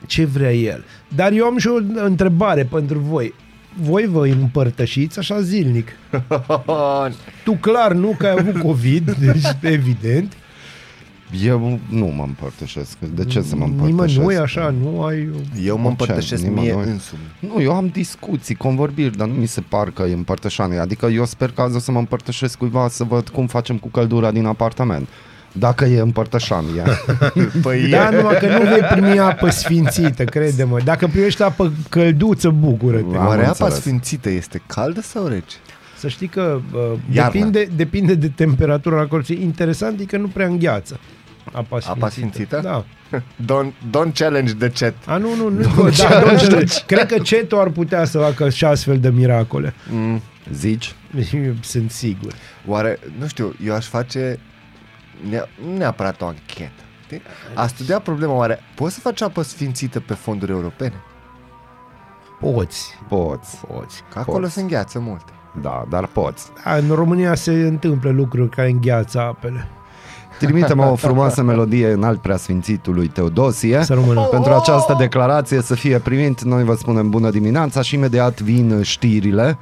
ce vrea el. Dar eu am și o întrebare pentru voi. Voi vă împărtășiți așa zilnic. Tu clar nu că ai avut COVID, deci evident. Eu nu mă împărtășesc. De ce să mă împărtășesc? Nimănui așa, nu ai... Eu mă Ce? împărtășesc mie Nimănui? însumi. Nu, eu am discuții, convorbiri, dar nu mi se par că e împărtășanie. Adică eu sper că azi o să mă împărtășesc cuiva să văd cum facem cu căldura din apartament. Dacă e împărtășanie. Păi Da, e- numai că nu vei primi apă sfințită, crede-mă. Dacă primești apă călduță, bucură-te. Am Oare apa înțeles. sfințită este caldă sau rece? Să știi că uh, Iarna. depinde, depinde de temperatura acolo. Și Interesant e că nu prea îngheață. Apa sfințită. Apa sfințită? Da. Don't, don't challenge the chat. A, nu, nu, nu. da, nu știu. Cred că cetul ar putea să facă și astfel de miracole. Mm. Zici? Eu Sunt sigur. Oare, nu știu, eu aș face ne- nu neapărat o anchetă. știi? A studia problema, oare poți să faci apă sfințită pe fonduri europene? Poți. Poți. Poți. Că acolo Poți. se îngheață multe. Da, dar poți. Da, în România se întâmplă lucruri care îngheață apele. Trimite-mă o frumoasă melodie în alt preasfințitului Teodosie. Să rămână. Pentru această declarație să fie primit, noi vă spunem bună dimineața și imediat vin știrile de,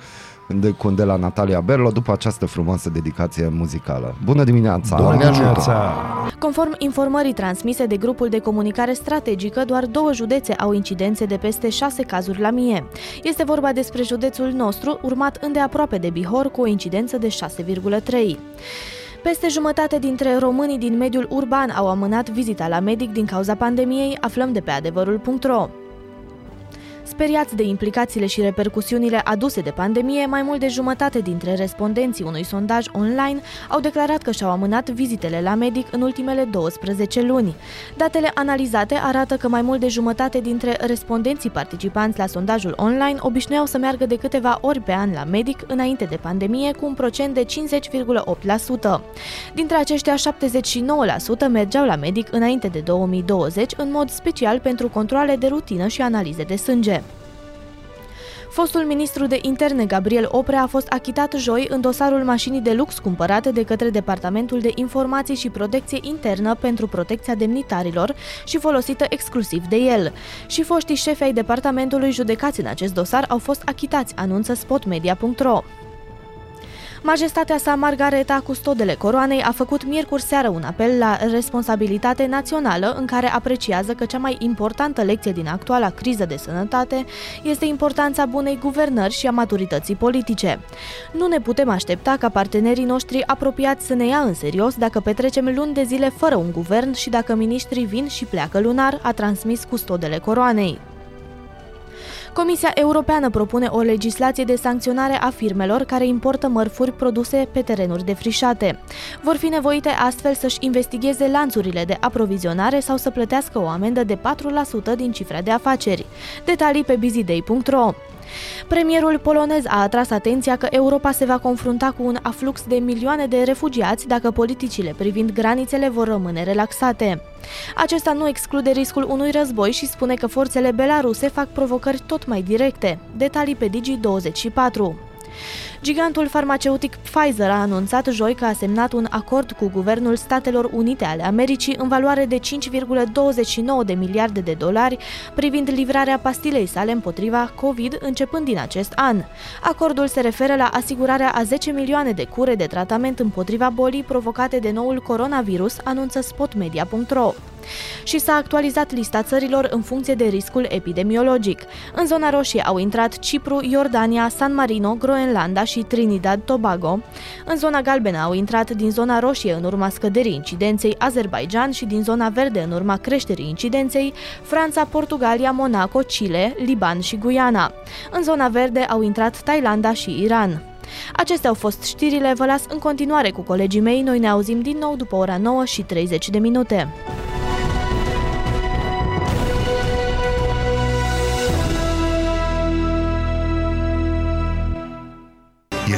cu- de la Natalia Berlo după această frumoasă dedicație muzicală. Bună dimineața! Doamne ajută! Dimineața. Conform informării transmise de grupul de comunicare strategică, doar două județe au incidențe de peste 6 cazuri la mie. Este vorba despre județul nostru, urmat îndeaproape de Bihor, cu o incidență de 6,3. Peste jumătate dintre românii din mediul urban au amânat vizita la medic din cauza pandemiei, aflăm de pe adevărul.ro. Speriați de implicațiile și repercusiunile aduse de pandemie, mai mult de jumătate dintre respondenții unui sondaj online au declarat că și-au amânat vizitele la medic în ultimele 12 luni. Datele analizate arată că mai mult de jumătate dintre respondenții participanți la sondajul online obișnuiau să meargă de câteva ori pe an la medic înainte de pandemie, cu un procent de 50,8%. Dintre aceștia, 79% mergeau la medic înainte de 2020, în mod special pentru controle de rutină și analize de sânge. Fostul ministru de interne Gabriel Oprea a fost achitat joi în dosarul mașinii de lux cumpărate de către Departamentul de Informații și Protecție Internă pentru protecția demnitarilor și folosită exclusiv de el. Și foștii șefi ai departamentului judecați în acest dosar au fost achitați, anunță spotmedia.ro. Majestatea sa Margareta, custodele coroanei, a făcut miercuri seară un apel la responsabilitate națională în care apreciază că cea mai importantă lecție din actuala criză de sănătate este importanța bunei guvernări și a maturității politice. Nu ne putem aștepta ca partenerii noștri apropiați să ne ia în serios dacă petrecem luni de zile fără un guvern și dacă miniștrii vin și pleacă lunar, a transmis custodele coroanei. Comisia Europeană propune o legislație de sancționare a firmelor care importă mărfuri produse pe terenuri defrișate. Vor fi nevoite astfel să-și investigheze lanțurile de aprovizionare sau să plătească o amendă de 4% din cifra de afaceri. Detalii pe busyday.ro Premierul polonez a atras atenția că Europa se va confrunta cu un aflux de milioane de refugiați dacă politicile privind granițele vor rămâne relaxate. Acesta nu exclude riscul unui război și spune că forțele belaruse fac provocări tot mai directe. Detalii pe Digi24. Gigantul farmaceutic Pfizer a anunțat joi că a semnat un acord cu Guvernul Statelor Unite ale Americii în valoare de 5,29 de miliarde de dolari privind livrarea pastilei sale împotriva COVID începând din acest an. Acordul se referă la asigurarea a 10 milioane de cure de tratament împotriva bolii provocate de noul coronavirus, anunță spotmedia.ro și s-a actualizat lista țărilor în funcție de riscul epidemiologic. În zona roșie au intrat Cipru, Iordania, San Marino, Groenlanda și Trinidad Tobago. În zona galbenă au intrat din zona roșie în urma scăderii incidenței Azerbaijan și din zona verde în urma creșterii incidenței Franța, Portugalia, Monaco, Chile, Liban și Guyana. În zona verde au intrat Thailanda și Iran. Acestea au fost știrile, vă las în continuare cu colegii mei, noi ne auzim din nou după ora 9 și 30 de minute.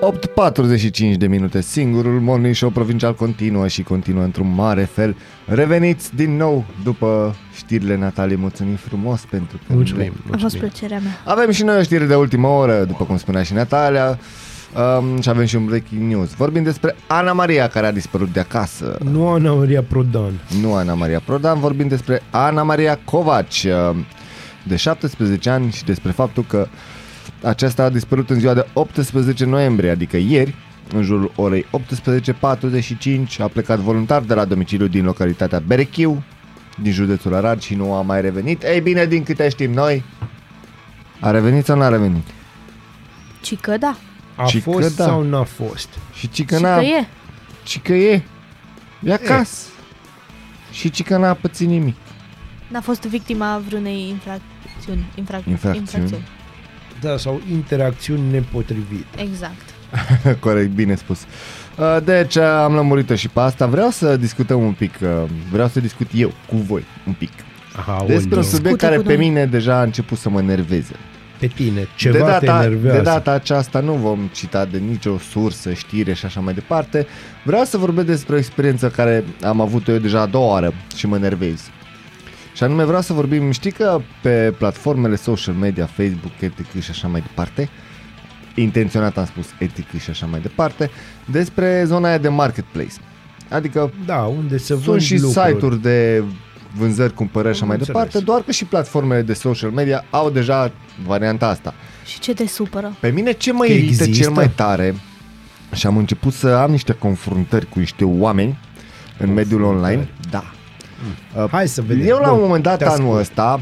8.45 de minute, singurul morning show provincial continuă și continuă într-un mare fel. Reveniți din nou după știrile Natalie, mulțumim frumos pentru că Mulțumim, A fost mulțumim. plăcerea mea. Avem și noi o știre de ultimă oră, după cum spunea și Natalia, um, și avem și un breaking news. Vorbim despre Ana Maria, care a dispărut de acasă. Nu Ana Maria Prodan. Nu Ana Maria Prodan, vorbim despre Ana Maria Covaci, uh, de 17 ani și despre faptul că aceasta a dispărut în ziua de 18 noiembrie, adică ieri, în jurul orei 18.45, a plecat voluntar de la domiciliu din localitatea Berechiu, din județul Arad și nu a mai revenit. Ei bine, din câte știm noi, a revenit sau n-a revenit? Ci că da, A Și fost că da. sau n-a fost? Și ci că și n-a... că e. Și că e. E acasă. Și ci că n-a pățit nimic. N-a fost victima vreunei infracțiuni. Infrac- Infracțiuni. infracțiuni. Da, sau interacțiuni nepotrivite. Exact. Corect, bine spus. Uh, Deci am lămurit și pe asta. Vreau să discutăm un pic, uh, vreau să discut eu cu voi un pic. Aha, Despre un oleu. subiect Discută care cu pe noi. mine deja a început să mă nerveze. Pe tine, ceva de, data, te enervează. de data aceasta nu vom cita de nicio sursă, știre și așa mai departe. Vreau să vorbesc despre o experiență care am avut-o eu deja a doua oară și mă nervez. Și anume vreau să vorbim, știi că pe platformele social media, Facebook, etc. și așa mai departe, intenționat am spus etic și așa mai departe, despre zona aia de marketplace. Adică Da, unde se sunt vând și lucruri. site-uri de vânzări, cumpărări și așa Am mai înțeles. departe, doar că și platformele de social media au deja varianta asta. Și ce te supără? Pe mine ce mă Că irită există? cel mai tare și am început să am niște confruntări cu niște oameni în mediul online. Da. Uh, Hai să vedem. Eu la un Bun, moment dat te anul ascult. ăsta,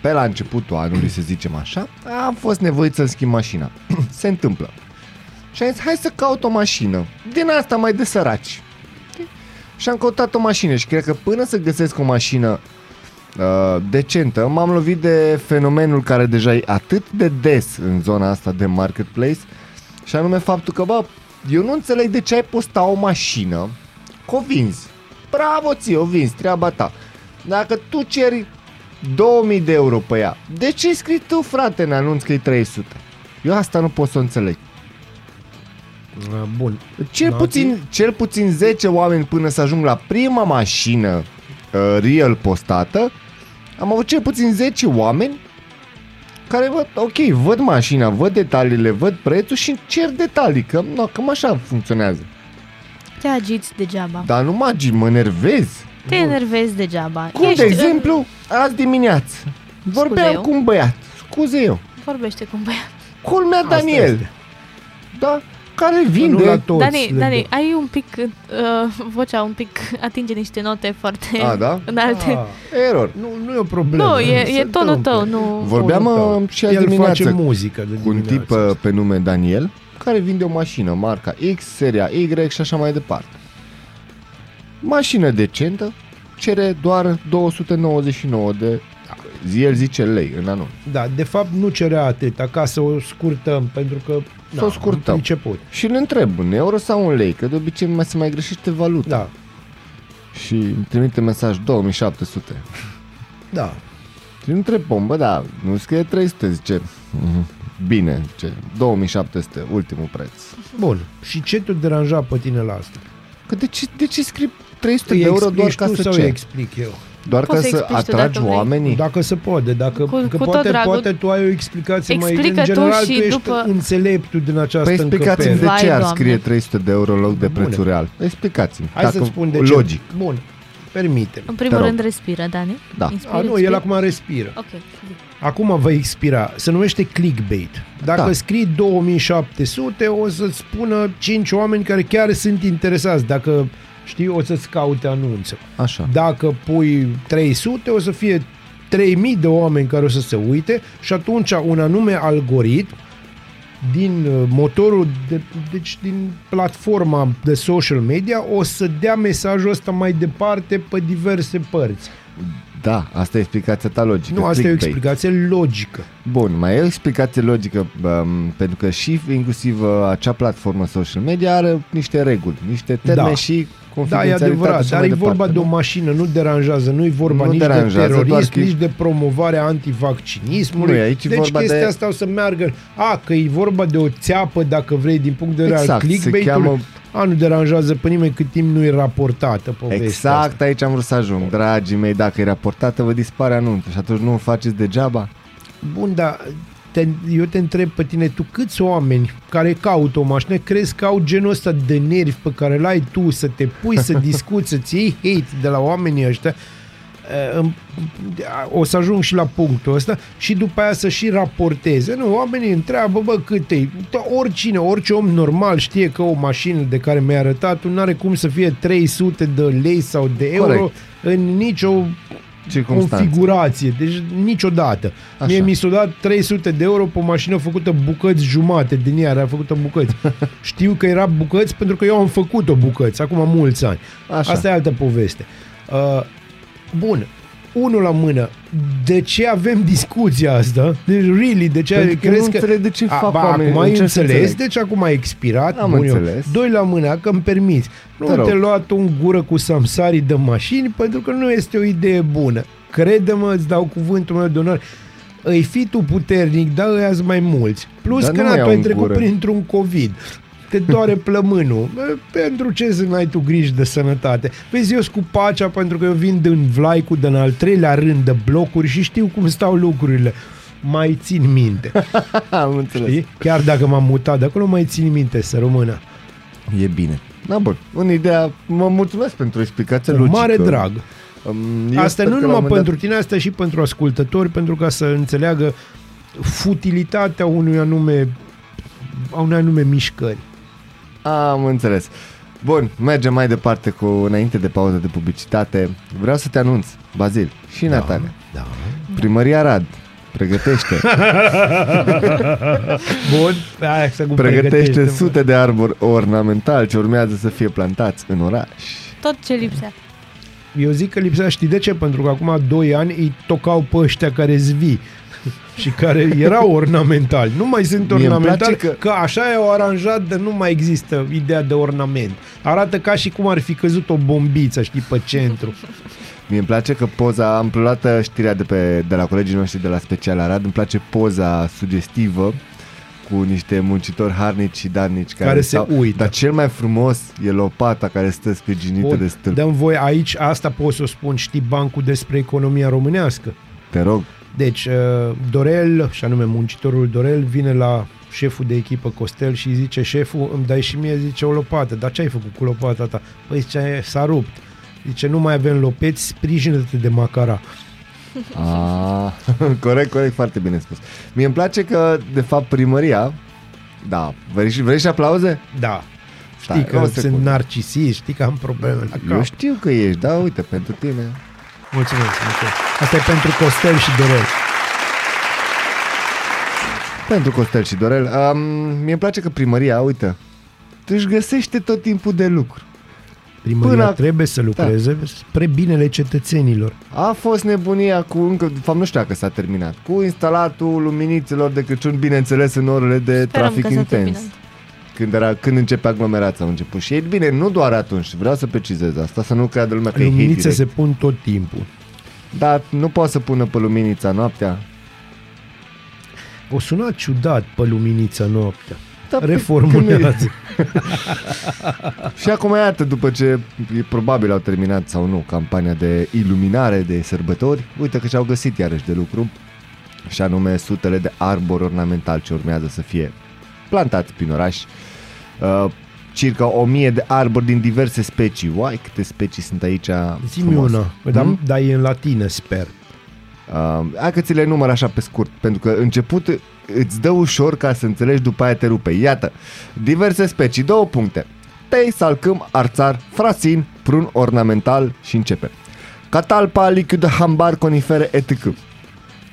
pe la începutul anului să zicem așa, am fost nevoit să-mi schimb mașina. Se întâmplă. Și am zis, hai să caut o mașină. Din asta mai de săraci. Și am căutat o mașină și cred că până să găsesc o mașină uh, decentă, m-am lovit de fenomenul care deja e atât de des în zona asta de marketplace și anume faptul că, bă, eu nu înțeleg de ce ai posta o mașină că o vinzi. Bravo ție, o vinzi, treaba ta. Dacă tu ceri 2000 de euro pe ea, de ce scrii tu, frate, în anunț că e 300? Eu asta nu pot să o înțeleg. Ah, Bun. Cel Nazi? puțin, cel puțin 10 oameni până să ajung la prima mașină uh, real postată, am avut cel puțin 10 oameni care văd, ok, văd mașina, văd detaliile, văd prețul și cer detalii, că no, cam așa funcționează. Te agiți degeaba. Dar nu magi, mă nervez. Te enervezi degeaba. Cum, de exemplu, azi dimineață, vorbeam eu? cu un băiat, scuze eu, Vorbește cu un băiat. culmea Asta Daniel, este. da? care Nu vinde... la toți. Dani, le Dani, dă. ai un pic, uh, vocea un pic atinge niște note foarte A, da? înalte. Ah, Error. nu, nu e o problemă. nu, e, Se e tonul întâmplă. tău, nu... Vorbeam Tonul uh, tău. și azi El dimineață face muzică de cu un dimineață. tip uh, pe nume Daniel care vinde o mașină marca X, seria Y și așa mai departe. Mașină decentă, cere doar 299 de el zice lei în anunț. Da, de fapt nu cerea atât, ca să o scurtăm, pentru că Să o scurtăm. Început. Și îl întreb în euro sau în lei, că de obicei mai se mai greșește valuta. Da, Și îmi trimite mesaj 2700. da. Și îl întreb, bă, bă, da, nu scrie 300, zice, "Mhm, bine, zice, 2700, ultimul preț. Bun. Și ce te deranja pe tine la asta? Că de ce, de ce scrii 300 Îi de euro doar explici ca tu să sau ce? îi explic eu? Doar Poți ca să să explici tu atragi dacă vrei. oamenii? Dacă se poate, dacă Cu- că cu tot poate, dragul. poate tu ai o explicație mai... Explică În tu general, și tu ești după- înțeleptul din această Păi explicați-mi de încăpere. ce Vai, ar Doamne. scrie 300 de euro în loc de Bune. prețul real. Explicați-mi. Hai Dacă să spun de ce. Logic. Bun. Permite. În primul Te rog. rând respiră, Dani. Da. Inspiră, A, nu, expiră. el acum respiră. Ok. Acum va expira. Se numește clickbait. Dacă Da. scrii 2700, o să-ți spună 5 oameni care chiar sunt interesați. Dacă știi, o să-ți caute anunță. Așa. Dacă pui 300, o să fie 3000 de oameni care o să se uite și atunci un anume algoritm din uh, motorul, de, deci din platforma de social media, o să dea mesajul ăsta mai departe pe diverse părți. Da, asta e explicația ta logică. Nu, asta e o clickbait. explicație logică. Bun, mai e o explicație logică, um, pentru că și inclusiv uh, acea platformă social media are niște reguli, niște termeni Da. și Da, e confidențialitate adevărat, și dar mai e departe, vorba de o nu? mașină, nu deranjează, nu e vorba Nu nici deranjează, de doar terorism, că e- nici de promovarea antivaccinismului. Nu e aici deci vorba chestia de- asta o să meargă. A, că e vorba de o țeapă, dacă vrei, din punct de vedere Exact, al se clickbait-ului. cheamă- A, nu deranjează pe nimeni cât timp nu e raportată povestea Exact asta. aici am vrut să ajung, dragii mei, dacă e raportată, vă dispare anunțul și atunci nu o faceți degeaba? Bun, dar te, eu te întreb pe tine, tu câți oameni care caută o mașină crezi că au genul ăsta de nervi pe care l-ai tu să te pui să discuți, să-ți iei hate de la oamenii ăștia Uh, îm- o să ajung și la punctul ăsta și după aia să și raporteze. Nu, oamenii întreabă, bă, cât e? Da, Oricine, orice om normal știe că o mașină de care mi-ai arătat nu are cum să fie 300 de lei sau de euro Corect. în nicio Circumstanțe. Configurație. Deci niciodată. Așa. Așa. Mie mi s-a dat 300 de euro pe o mașină făcută bucăți jumate din ea, era făcută în bucăți. Știu că era bucăți pentru că eu am făcut-o bucăți, acum mulți ani. Așa. Asta e altă poveste. Uh, bun, unul la mână, de ce avem discuția asta? Deci, really, de ce Pentru că crezi nu înțeleg de ce fac ba, oamenii, Acum ai încerc să înțeles, înțeleg. deci acum ai expirat. Am bun, eu. înțeles. Doi la mână, că îmi permiți. Nu Te rog. te lua tu în gură cu samsarii de mașini, pentru că nu este o idee bună. Crede-mă, îți dau cuvântul meu de onoare. Îi fi tu puternic, dar îi azi mai mulți. Plus Dar că nu na, mai tu au ai în trecut gură. printr-un COVID. Te doare plămânul. Bă, Pentru ce să n-ai tu griji de sănătate? Vezi, eu sunt cu pacea pentru că eu vin din Vlaicu, din al treilea rând de blocuri și știu cum stau lucrurile. Mai țin minte. Am înțeles. Știi? Chiar dacă m-am mutat de acolo, mai țin minte să rămână. E bine. Da, bun. În ideea, mă mulțumesc pentru explicația Cu logică. mare drag. Um, eu Asta sper nu că la numai un moment pentru tine, asta și pentru ascultători, pentru ca să înțeleagă futilitatea unui anume a unei anume mișcări. Dat... Am înțeles. Bun, mergem mai departe cu înainte de pauză de publicitate. Vreau să te anunț, Bazil și Natalia. Da. Primăria Rad pregătește, Bun, hai să cum pregătește pregătește, sute de arbori ornamentali ce urmează să fie plantați în oraș. Tot ce lipsea. Eu zic că lipsea, știi de ce? Pentru că acum 2 ani îi tocau pe ăștia care zvii și care erau ornamentali. Nu mai sunt Mie îmi ornamentali, place că... că- că așa e aranjat de nu mai există ideea de ornament. Arată ca și cum ar fi căzut o bombiță, știi, pe centru. Mie îmi place că poza, am preluat uh, știrea de, pe, de la colegii noștri de la Special Arad, îmi place poza sugestivă cu niște muncitori harnici și darnici care, Care se stau, uită. Dar cel mai frumos e lopata care stă sprijinită Bun, de stâlp. dăm voi aici, asta pot să o spun, știi bancul despre economia românească. Te rog, Deci, uh, Dorel, și anume muncitorul Dorel, vine la șeful de echipă Costel și îi zice, șeful, îmi dai și mie, zice, o lopată. Dar ce ai făcut cu lopata ta? Păi zice, s-a rupt. Zice, nu mai avem lopeți, sprijină-te de macara. A, corect, corect, foarte bine spus. Mie îmi place că, de fapt, primăria Da. Vrei și, vrei și aplauze? Da. Știi Stai, o că secundă. sunt narcisist, știi că am probleme la Eu cap. știu că ești, da, uite, pentru tine. Mulțumesc, mulțumesc. Asta e pentru Costel și Dorel. Pentru Costel și Dorel. Um, mie îmi place că primăria, uite, își găsește tot timpul de lucru. Primăria Până- trebuie să lucreze spre binele cetățenilor. A fost nebunia cu încă, de fapt nu știu dacă s-a terminat, cu instalatul luminițelor de Crăciun, bineînțeles în orele de Sperăm trafic că s-a intens. Terminat. Când, era, când începe aglomerația au început. Și e bine, nu doar atunci, vreau să precizez asta, să nu creadă lumea că e hate Luminițe direct. se pun tot timpul. Dar nu poate să pună pe luminița noaptea. O suna ciudat pe luminița noaptea. Da, pe- Reformulează. Și acum iată, după ce e, probabil au terminat sau nu campania de iluminare de sărbători, uite că și-au găsit iarăși de lucru și anume sutele de arbori ornamentali ce urmează să fie plantați prin oraș. Uh, circa o mie de arbori din diverse specii. Uai, câte specii sunt aici Zi-mi frumoase. una, dar, Hmm? dar e în latină, sper. Uh, hai că ți le număr așa pe scurt, pentru că început îți dă ușor ca să înțelegi, după aia te rupe. Iată, diverse specii, două puncte. Tei, salcâm, arțar, frasin, prun ornamental și începe. Catalpa, lichiud, hambar, conifere, etc.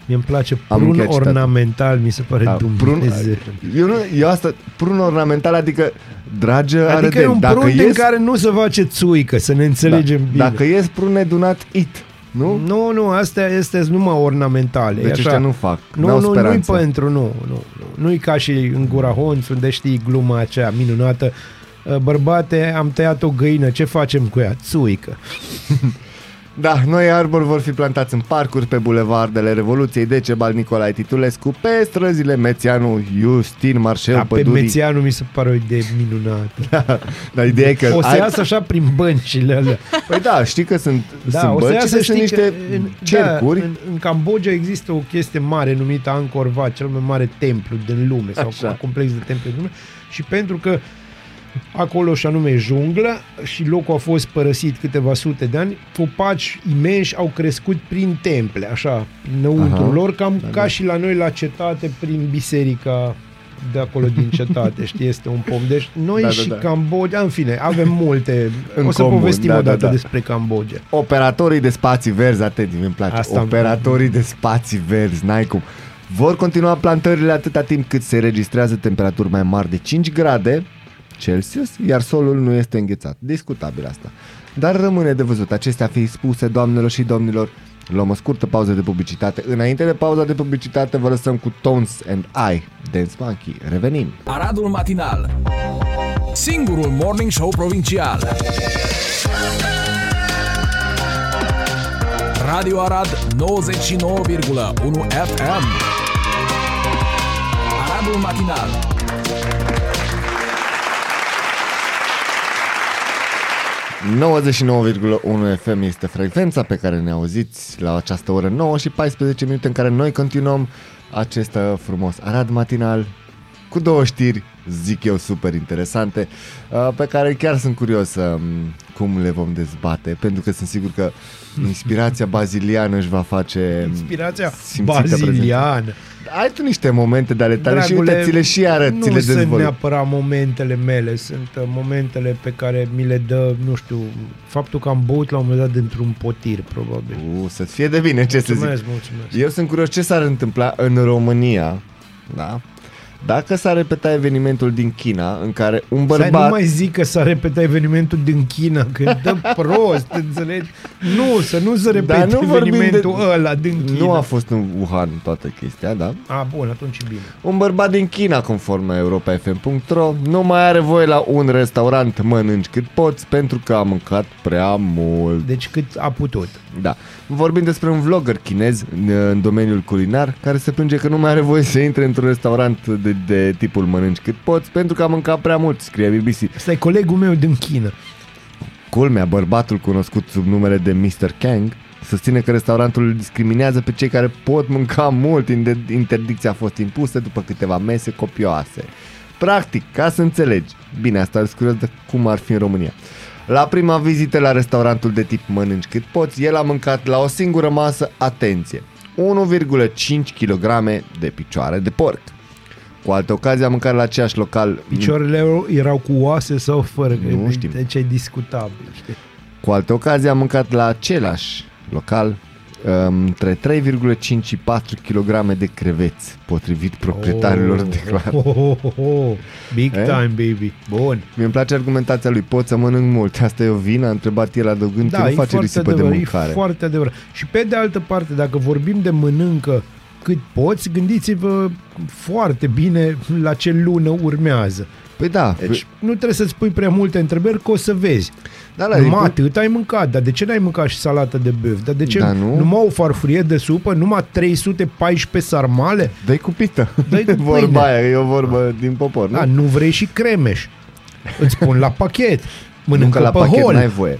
mi îmi place Am prun încheiat citatul. ornamental, mi se pare Da, prun, Dumnezeu. eu, nu, eu asta, prun ornamental, adică dragă Adică e un Dacă prun din ies, care nu se face țuică, să ne înțelegem da, bine. Dacă ies prun nedunat, it. Nu? Nu, nu, astea este numai ornamentale. e Deci așa. ăștia nu fac. Nu, n-au nu, nu-i speranță. pentru, nu, nu, nu. Nu-i ca și în Gura Honț, unde știi gluma aceea minunată. Bărbate, am tăiat o găină, ce facem cu ea? Țuică. Da, noi arbori vor fi plantați în parcuri, pe bulevardele Revoluției, Decebal, Nicolae Titulescu, pe străzile Mețeanu, Justin, Marșel, Dar pe Pădurii. Mețianu mi se pare o idee minunată. Dar ideea e că... O să ai- iasă așa prin băncile alea. Păi da, știi că sunt, Da, sunt o să bănci, iasă, sunt știi niște că în, cercuri. Da, în, în Cambodgia există o chestie mare numită Angkor Wat, cel mai mare templu din lume, sau Așa. complex de temple din lume. Și pentru că acolo și anume e junglă și locul a fost părăsit câteva sute de ani, copaci imensi au crescut prin temple, așa, înăuntru Aha. lor, cam Da, ca da. și la noi la cetate, prin biserica de acolo din cetate, știi, este un pom. Deci noi Da, da, și da. Cambodgia, în fine, avem multe. În o să comun, povestim da, da, odată da. despre Cambodgia. Operatorii de spații verzi, atenție, mi place. Asta- Operatorii de spații verzi, n-ai cum. Vor continua plantările atâta timp cât se registrează temperaturi mai mari de 5 grade Celsius, iar solul nu este înghețat. Discutabil asta. Dar rămâne de văzut. Acestea fiind spuse, doamnelor și domnilor, luăm o scurtă pauză de publicitate. Înainte de pauza de publicitate, vă lăsăm cu Tones and I, Dance Monkey. Revenim! Aradul Matinal Singurul Morning Show Provincial Radio Arad 99,1 FM Aradul Matinal ...99,1 FM este frecvența pe care ne auziți la această oră 9 și 14 minute în care noi continuăm acest uh, frumos Arad matinal cu două știri, zic eu, super interesante, uh, pe care chiar sunt curios um, cum le vom dezbate, pentru că sunt sigur că inspirația baziliană își va face Inspirația simțită baziliană. Ai tu niște momente de ale tale și Dragule, uite, ți le și arăt, ți nu le sunt dezvolt. neapărat momentele mele, sunt uh, momentele pe care mi le dă, nu știu, faptul că am băut la un moment dat dintr-un potir, probabil. Uh, să fie de bine, ce să zic. Mulțumesc, mulțumesc. Eu sunt curios ce s-ar întâmpla în România, da? Dacă s-ar repeta evenimentul din China, în care un Bărbat... Să nu bărbat... mai zic că s-a repetat evenimentul din China, că dă prost, înțelegi? Nu, să nu se repete Dar nu vorbim evenimentul de- ăla din China. Nu a fost în Wuhan toată chestia, da? A, bun, atunci e bine. Un bărbat din China, conform europa.fm.ro, nu mai are voie la un restaurant mănânci cât poți pentru că a mâncat prea mult. Deci cât a putut. Da. Vorbim despre un vlogger chinez în, în domeniul culinar care se plânge că nu mai are voie să intre într-un restaurant de, de tipul mănânci cât poți pentru că a mâncat prea mult, scrie BBC. Ăsta e colegul meu din China. Culmea, bărbatul cunoscut sub numele de Mr. Kang susține că restaurantul îl discriminează pe cei care pot mânca mult. Inde- Interdicția a fost impusă după câteva mese copioase. Practic, ca să înțelegi, bine, asta îl curios de cum ar fi în România. La prima vizită la restaurantul de tip mănânci cât poți, el a mâncat la o singură masă, atenție, 1,5 kg de picioare de porc, Cu alte ocazii am mâncat la aceeași local. Picioarele erau- erau cu oase sau fără? Că Nu știm. Deci e discutabil, știi? Cu alte ocazii am mâncat la același local um, între 3,5 și 4 kg de creveți, potrivit proprietarilor de clar. oh, oh, oh, oh. Big Eh? time, baby. Bun. mi îmi place argumentația lui, pot să mănânc mult, asta e o vină, a întrebat el adăugând că Da, nu e face foarte risipă de adevărat, e mâncare. foarte adevărat. Și pe de altă parte, dacă vorbim de mănâncă cât poți, gândiți-vă foarte bine la ce lună urmează. Păi da, Deci nu trebuie să-ți pui prea multe întrebări, că o să vezi. Da, la Numai atât ai mâncat, dar de ce n-ai mâncat și salată de băf? Dar de ce Da, nu? numai o farfurie de supă, numai 314 sarmale? dai cu pită. Dai cu Vorba pâine. aia, e o vorbă din popor, nu? Da, nu vrei și cremeș. Îți pun la pachet. nu Mănâncă că la pe pachet hol. n-ai voie.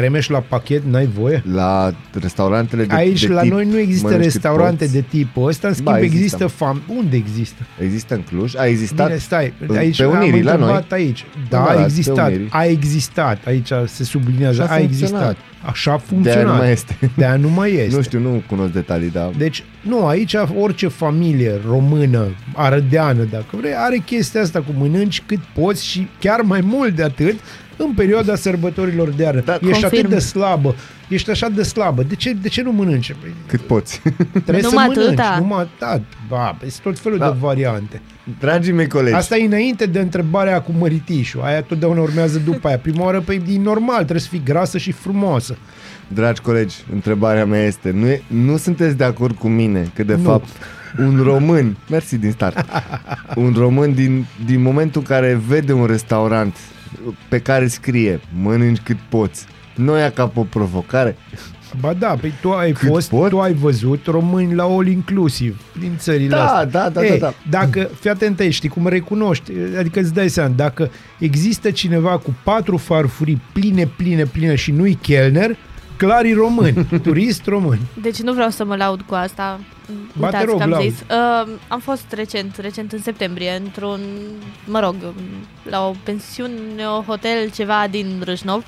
Cremeș la pachet n-ai voie? La restaurantele de Aici de la tip noi nu există mănânci cât restaurante poți. de tipul ăsta, în schimb Ba, există, există. fam... Unde există? Există în Cluj, a existat Bine, stai, în- aici pe am Unirii, la întrebat noi. aici. Da, Da, a pe existat, Unirii. a existat, aici se sublinează, Așa a a existat. funcționat. Așa a de aia funcționat. nu mai este. De aia nu mai este. Nu știu, nu cunosc detalii, dar Deci, nu, aici orice familie română, arădeană, dacă vrei, are chestia asta cu mănânci cât poți și chiar mai mult de atât în perioada sărbătorilor de iarnă. Da, ești confirm. atât de slabă, ești așa de slabă. De ce, de ce nu mănânci? Păi, cât poți. Trebuie Numai să mănânci. atâta? Numai, da, ba, sunt tot felul Da. de variante. Dragii mei colegi, Asta e înainte de întrebarea cu măritișul. Aia totdeauna urmează după aia. Prima oară, păi, e normal, trebuie să fii grasă și frumoasă. dragi colegi, întrebarea mea este, nu, e, nu sunteți de acord cu mine că de Nu. fapt un român, mersi din start, un român din, din momentul în care vede un restaurant pe care scrie mănânci cât poți, nu ia ca pe o provocare? Ba da, păi tu ai Cât fost, pot? tu ai văzut români la all inclusiv din țările Da, astea. da, da, Ei, da, da. Dacă, fii atent aici, știi cum recunoști, adică îți dai seama, dacă există cineva cu patru farfurii pline, pline, pline și nu-i chelner, clar e român, turist român. Deci nu vreau să mă laud cu asta. Ba, te Uitați rog, că am laud. zis. Uh, am fost recent, recent în septembrie, într-un, mă rog, la o pensiune, o hotel, ceva din Râșnov.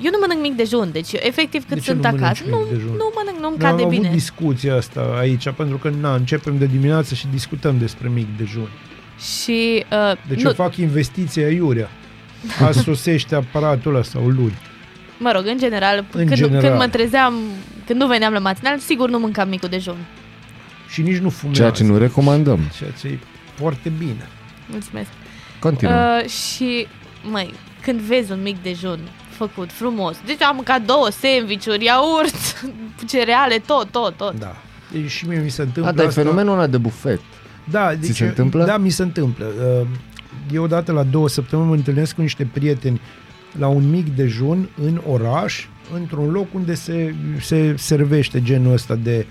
Eu nu mănânc mic dejun, deci eu, efectiv cât De ce sunt nu mănânci acasă, mic nu, dejun? nu mănânc, nu-mi Noi am cade avut bine. discuția asta aici, pentru că na, începem de dimineață și discutăm despre mic dejun. Și uh, Deci nu, eu fac investiția iurea. Azi sosește aparatul ăla sau luni. mă rog, în general, În când, general. când mă trezeam, când nu veneam la matinal, sigur nu mâncam micul dejun. Și nici nu fumează. Ceea ce nu recomandăm. Ceea ce e foarte bine. Mulțumesc. Continuăm. Uh, și, măi, când vezi un mic dejun făcut frumos, deci am mâncat două sandvișuri, iaurt, cereale, tot, tot, tot. Da. Deci și mie mi se întâmplă A, dar e asta. fenomenul ăla de bufet. Da, deci, se întâmplă? Da, mi se întâmplă. Uh, Eu odată la două săptămâni mă întâlnesc cu niște prieteni la un mic dejun în oraș, într-un loc unde se, se servește genul ăsta de,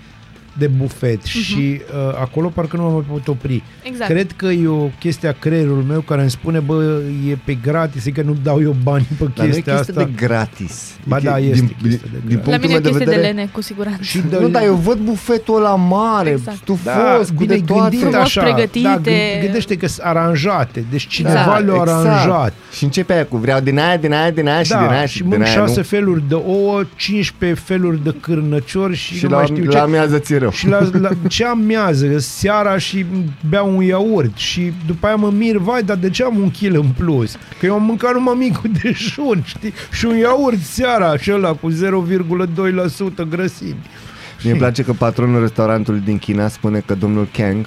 de bufet uh-huh. și uh, acolo parcă nu mă mai pot opri. Mhm. Exact. Cred că e o chestie a creierului meu care îmi spune, bă, e pe gratis, e că nu dau eu bani pe Dar nu e chestia chestie asta. de gratis. Ba E da, che- este din, chestie de din, din gratis. La punctul mine e meu o de chestie vedere, de lene, cu siguranță. Și de, Nu, dar eu văd bufetul ăla mare, Exact. stufos, cu bine de toate. gândit Frumos așa. pregătite. Da, gând- gândește că sunt aranjate, deci cineva Exact, le-a aranjat. Și începe aia cu vreau din aia, din aia, din aia și din Da, aia și din mânc aia, șase nu? feluri de ouă, 15 feluri de cârnăciori și, Și nu la, mai știu la ce. amiază ți rău. Și la, la, ce amiază? Seara și beau un iaurt și după aia mă mir, vai, dar de ce am un kil în plus? Că eu am mâncat numai micul dejun, știi? Și un iaurt seara și ăla cu 0,2% grăsimi. Mie îmi place că patronul restaurantului din China spune că domnul Kang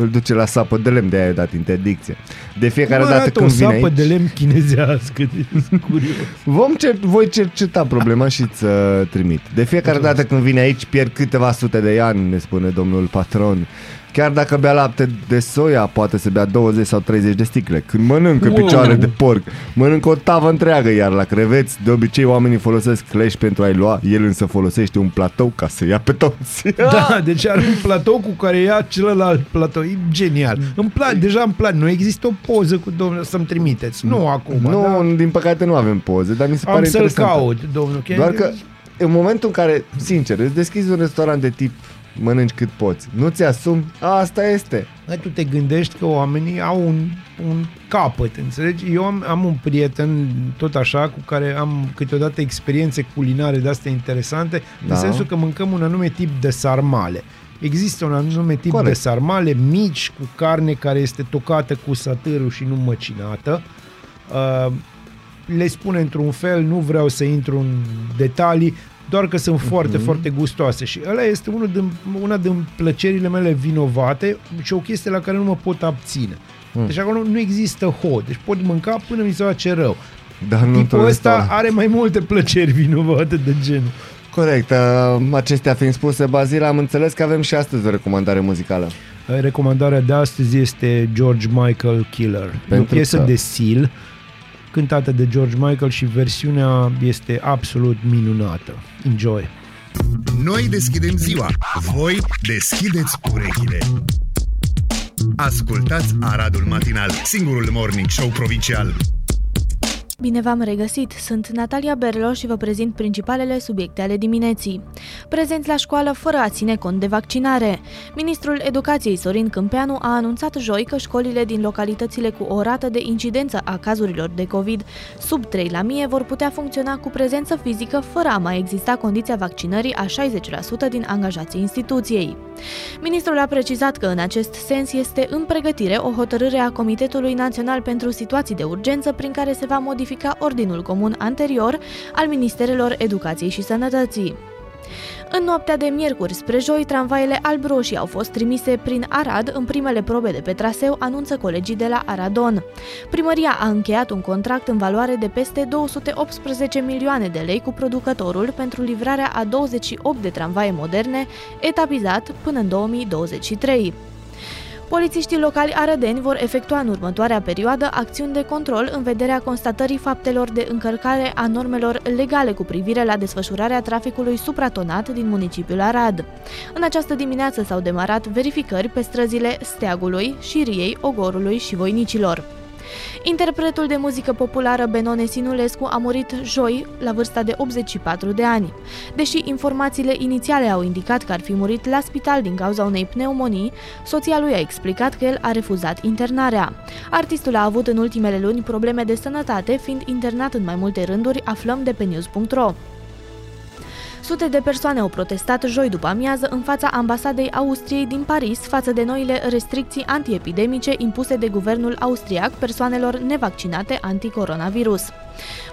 îl duce la sapă de lemn, de aia i-a dat interdicție. De fiecare Cum dată arată când o vine sapă aici, de lemn chinezească, deci, curios. vom cer, voi cerceta problema și îți uh, trimit. De fiecare dată când vine aici pierd câteva sute de ani, ne spune domnul patron. Chiar dacă bea lapte de soia, poate să bea 20 sau 30 de sticle. Când mănâncă Wow. picioare de porc, mănâncă o tavă întreagă, iar la creveți, de obicei oamenii folosesc clești pentru a-i lua, el însă folosește un platou ca să ia pe toți. Da, deci are un platou cu care ia celălalt platou. E genial. Îmi place, deja îmi place. Nu există o poză cu domnul să-mi trimiteți. Nu acum, nu, da? din păcate nu avem poze, dar mi se pare Am să-l interesant. caut, domnul Ken. Doar că în momentul în care, sincer, îți deschizi un restaurant de tip mănânci cât poți, nu ți-asumi, asta este. Bă, tu te gândești că oamenii au un, un capăt, înțelegi? Eu am, am un prieten, tot așa, cu care am câteodată experiențe culinare de astea interesante, Da. în sensul că mâncăm un anume tip de sarmale. Există un anume tip Corect. de sarmale mici cu carne care este tocată cu satârul și nu măcinată. Uh, le spune într-un fel, nu vreau să intru în detalii, doar că sunt foarte, Mhm. foarte gustoase și ăla este unul din, una din plăcerile mele vinovate și o chestie la care nu mă pot abține. Mm. Deci acolo nu există hod, deci pot mânca până mi se face rău. Dar nu Tipul într-un ăsta restaurant. are mai multe plăceri vinovate de genul. Corect. Uh, acestea fiind spuse, Bazil, am înțeles că avem și astăzi o recomandare muzicală. Recomandarea de astăzi este George Michael Killer. e o Pentru piesă că- de Seal, cântată de George Michael și versiunea este absolut minunată. Enjoy! Noi deschidem ziua, voi deschideți urechile. Ascultați Aradul Matinal, singurul morning show provincial. Bine v-am regăsit! Sunt Natalia Berlo și vă prezint principalele subiecte ale dimineții. Prezenți la școală fără a ține cont de vaccinare. Ministrul Educației Sorin Câmpeanu a anunțat joi că școlile din localitățile cu o rată de incidență a cazurilor de COVID sub 3 la mie vor putea funcționa cu prezență fizică fără a mai exista condiția vaccinării a 60% din angajații instituției. Ministrul a precizat că în acest sens este în pregătire o hotărâre a Comitetului Național pentru Situații de Urgență prin care se va modifica ordinul comun anterior al Ministerelor Educației și Sănătății. În noaptea de miercuri spre joi, tramvaiele alb-roșii au fost trimise prin Arad în primele probe de pe traseu, anunță colegii de la Aradon. Primăria a încheiat un contract în valoare de peste 218 milioane de lei cu producătorul pentru livrarea a 28 de tramvaie moderne, etapizat până în 2023. Polițiștii locali arădeni vor efectua în următoarea perioadă acțiuni de control în vederea constatării faptelor de încălcare a normelor legale cu privire la desfășurarea traficului supratonat din municipiul Arad. În această dimineață s-au demarat verificări pe străzile Steagului, Șiriei, Ogorului și Voinicilor. Interpretul de muzică populară Benone Sinulescu a murit joi, la vârsta de 84 de ani. Deși informațiile inițiale au indicat că ar fi murit la spital din cauza unei pneumonii, soția lui a explicat că el a refuzat internarea. Artistul a avut în ultimele luni probleme de sănătate, fiind internat în mai multe rânduri, aflăm de pe news.ro. Sute de persoane au protestat joi după amiază în fața ambasadei Austriei din Paris față de noile restricții antiepidemice impuse de guvernul austriac persoanelor nevaccinate anticoronavirus.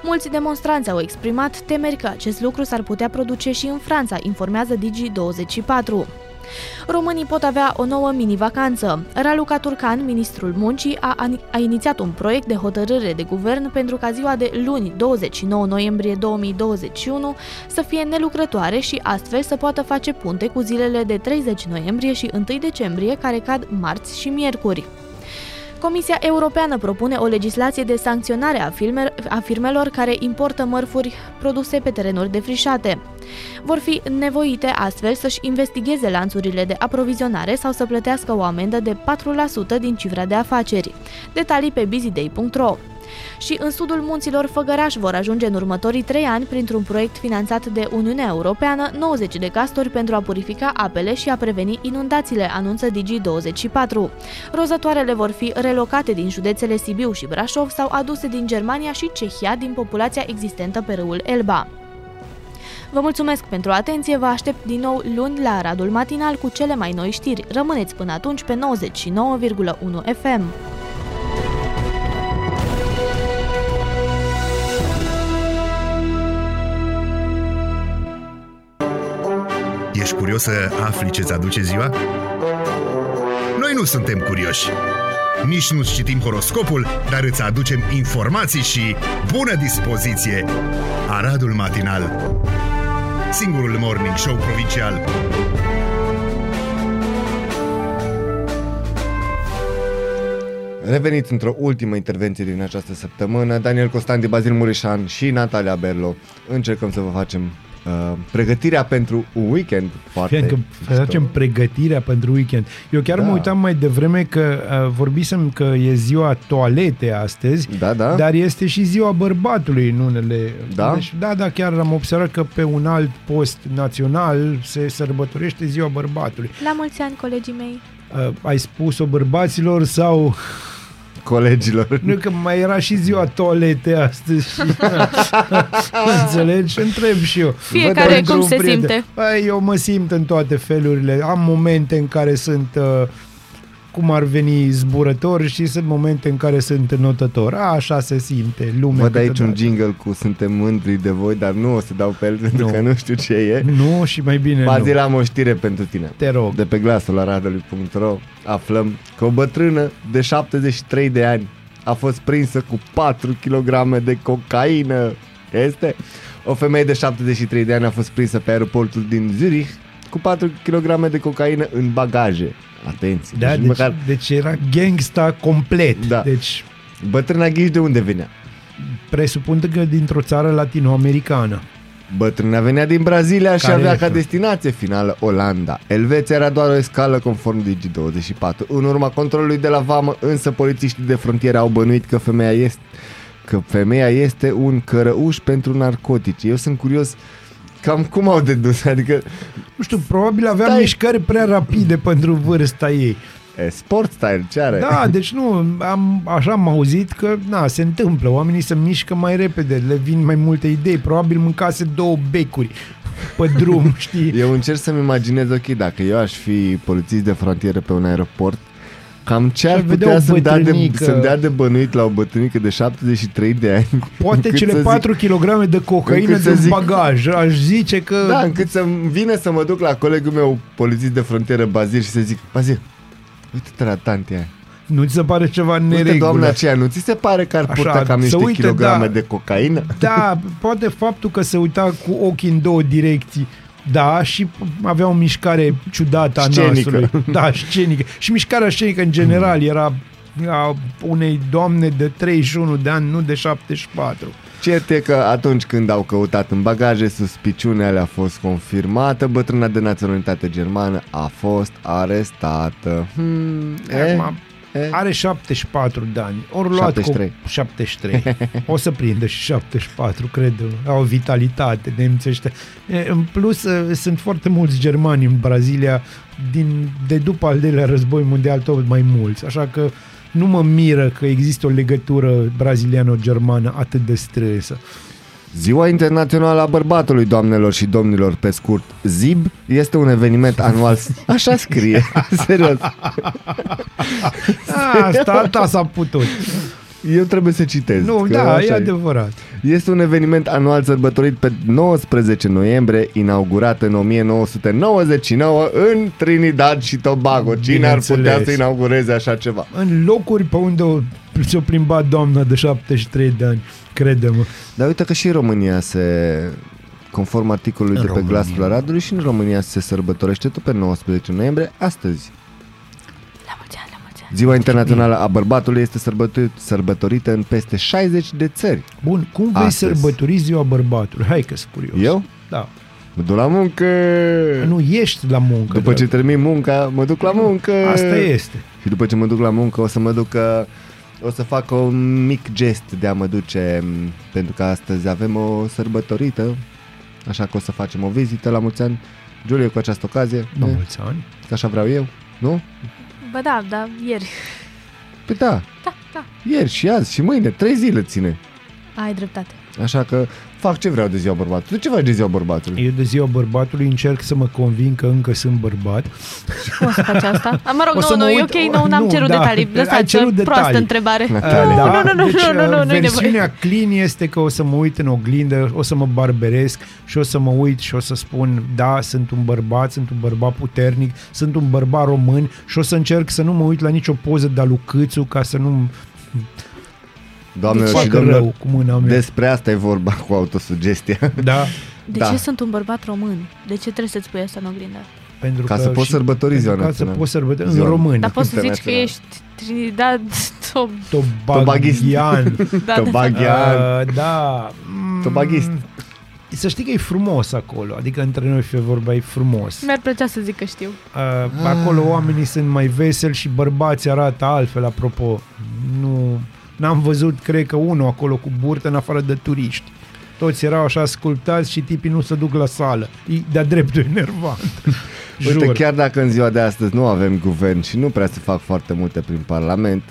Mulți demonstranți au exprimat temeri că acest lucru s-ar putea produce și în Franța, informează Digi24. Românii pot avea o nouă mini-vacanță. Raluca Turcan, ministrul muncii, a, a inițiat un proiect de hotărâre de guvern pentru ca ziua de luni 29 noiembrie 2021 să fie nelucrătoare și astfel să poată face punte cu zilele de 30 noiembrie și 1 decembrie care cad marți și miercuri. Comisia Europeană propune o legislație de sancționare a, filmer, a firmelor care importă mărfuri produse pe terenuri defrișate. Vor fi nevoite astfel să-și investigheze lanțurile de aprovizionare sau să plătească o amendă de 4% din cifra de afaceri. Detalii pe busyday.ro și în sudul munților Făgăraș vor ajunge în următorii trei ani, printr-un proiect finanțat de Uniunea Europeană, 90 de castori pentru a purifica apele și a preveni inundațiile, anunță Digi24. Rozătoarele vor fi relocate din județele Sibiu și Brașov sau aduse din Germania și Cehia din populația existentă pe râul Elba. Vă mulțumesc pentru atenție, vă aștept din nou luni la Aradul Matinal cu cele mai noi știri. Rămâneți până atunci pe 99,1 FM. Ești curios să afli ce-ți aduce ziua? Noi nu suntem curioși. Nici nu citim horoscopul, dar îți aducem informații și bună dispoziție. Aradul Matinal Singurul morning show provincial. Reveniți într-o ultimă intervenție din această săptămână. Daniel Costanti, Bazil Mureșan și Natalia Berlo. Încercăm să vă facem uh, pregătirea pentru un weekend foarte Fiindcă mișto. facem pregătirea pentru weekend. Eu chiar Da. mă uitam mai devreme că uh, vorbisem că e ziua toalete astăzi, Da, da. dar este și ziua bărbatului în unele... Da? Deci, da, da, chiar am observat că pe un alt post național se sărbătorește ziua bărbatului. La mulți ani, colegii mei! Uh, ai spus-o bărbaților sau colegilor. Nu că mai era și ziua toalete astăzi și înțelegi? Și întreb și eu. Fiecare Pentru cum un se prieten. simte. Băi, eu mă simt în toate felurile. Am momente în care sunt uh, cum ar veni zburător și sunt momente în care sunt notător. A, așa se simte lumea. Văd aici un câteodată. jingle cu Suntem mândri de voi, dar nu o să dau pe el pentru Nu. că nu știu ce e. Nu, și mai bine Bazil nu. am o știre pentru tine. Te rog. De pe glasul la radului.ro aflăm că o bătrână de 73 de ani a fost prinsă cu 4 kg de cocaină. Este? O femeie de 73 de ani a fost prinsă pe aeroportul din Zurich cu 4 kg de cocaină în bagaje. Atenție. Da, deci deci, măcar deci era gangsta complet. Da. Deci bătrâna ghiși de unde venea. presupun că dintr-o țară latinoamericană. Bătrâna venea din Brazilia și Care avea este? ca destinație finală Olanda. Elveția era doar o escală conform Digi24. În urma controlului de la vamă, însă polițiștii de frontieră au bănuit că femeia este că femeia este un cărăuș pentru narcotici. Eu sunt curios cam cum au dedus, adică Nu știu, probabil avea Stai. mișcări prea rapide pentru vârsta ei. e, sport style, ce are? Da, deci nu, am, așa am auzit că na, se întâmplă, oamenii se mișcă mai repede, le vin mai multe idei, probabil mâncase două becuri pe drum, știi? Eu încerc să-mi imaginez, ok, dacă eu aș fi polițist de frontieră pe un aeroport, cam ce ar Și vedea putea o să-mi dea, de, bătrânică. să-mi dea de bănuit la o bătrânică de 73 de ani? Poate încât cele să zic- 4 kg de cocaină încât să din zic- bagaj, aș zice că... Da, încât să vine să mă duc la colegul meu polițist de frontieră, Bazil, și să zic, Bazil, uite-te la tanti aia. Nu ți se pare ceva în Uite, neregulă? doamna aceea, nu ți se pare că ar Așa, purta cam să niște uite, kilograme da. de cocaină? Da, poate faptul că se uita cu ochii în două direcții, da, și avea o mișcare ciudată a Scenică. nasului. Da, scenică. Și mișcarea scenică în general era a unei doamne de 31 de ani, nu de 74. Cert e că atunci când au căutat în bagaje, suspiciunea le-a fost confirmată, bătrâna de naționalitate germană a fost arestată. Hmm, e, Acum, e. Are 74 de ani. Ori luat 73. Cu 73. O să prindă și 74, cred. Au o vitalitate nemții ăștia. E, În plus, e, sunt foarte mulți germani în Brazilia, din, de după al doilea război mondial, tot mai mulți. Așa că nu mă miră că există o legătură braziliano-germană atât de strânsă. Ziua Internațională a Bărbatului, doamnelor și domnilor, pe scurt, ZIB, este un eveniment anual. Așa scrie, serios. A, Asta, asta s-a putut. Eu trebuie să citez. Nu, că da, așa e adevărat. Este un eveniment anual sărbătorit pe 19 noiembrie, inaugurat în 1999 în Trinidad și Tobago. Cine ar putea Bineînțeles. să inaugureze așa ceva? În locuri pe unde o, s-a plimbat doamna de 73 de ani, crede-mă. Dar uite că și în România se conform articolului În de pe România. glasul Radului și în România se sărbătorește tot pe 19 noiembrie, astăzi. La mulți ani, la mulți ani. Ziua Internațională a Bărbatului este sărbători- sărbătorită în peste 60 de țări. Bun, cum vei Astăzi. sărbători ziua bărbatului? Hai că sunt curios. Eu? Da. Mă duc la muncă! Nu ești la muncă. După ce drag. termin munca, mă duc la muncă! Asta este. Și după ce mă duc la muncă, o să mă duc uh, o să fac un mic gest de a mă duce m, pentru că astăzi avem o sărbătorită, așa că o să facem o vizită la mulți ani. Giulie, cu această ocazie, La e, mulți ani. că așa vreau eu, nu? Bă, da, da, ieri. Păi da, Da, da, ieri și azi și mâine, trei zile ține. ai dreptate. Așa că fac ce vreau de ziua bărbatului. Tu ce faci de ziua bărbatului? Eu de ziua bărbatului încerc să mă convin că încă sunt bărbat. Cum o să faci asta? A, mă rog, O să nu, mă nu, e uit- ok, nu, n-am nu, cerut da. detalii. Ai Lăsați, cerut proastă detalii. întrebare. Uh, Nu, nu, nu, deci, nu, nu, nu, uh, nu, nu-i nevoie. versiunea clean este că o să mă uit în oglindă, o să mă barberesc și o să mă uit și o să spun da, sunt un bărbat, sunt un bărbat puternic, sunt un bărbat român și o să încerc să nu mă uit la nicio poză de-a lui Câțu ca să nu Doamnelor și facă domnilor, rău cu mâna mea. despre asta e vorba cu autosugestia. Da, De Da. ce sunt un bărbat român? De ce trebuie să-ți pui asta în oglindă? pentru Ca că să poți și- sărbători ziua Ca să națională. poți sărbători în Ziua- român. Dar poți să zici că Internațional. ești Trinidad Tob... Tobagian. Da, da. Tobaghian. Uh, da. Mm, Tobaghist. Să știi că e frumos acolo, adică între noi fie vorba, e frumos. Mi-ar plăcea să zic că știu. Uh, acolo oamenii sunt mai veseli și bărbații arată altfel, apropo. Nu, n-am văzut, cred că unul acolo cu burtă în afară de turiști. Toți erau așa sculptați și tipii nu se duc la sală. E de-a dreptul enervant. Uite, Jur. chiar dacă în ziua de astăzi nu avem guvern și nu prea se fac foarte multe prin Parlament,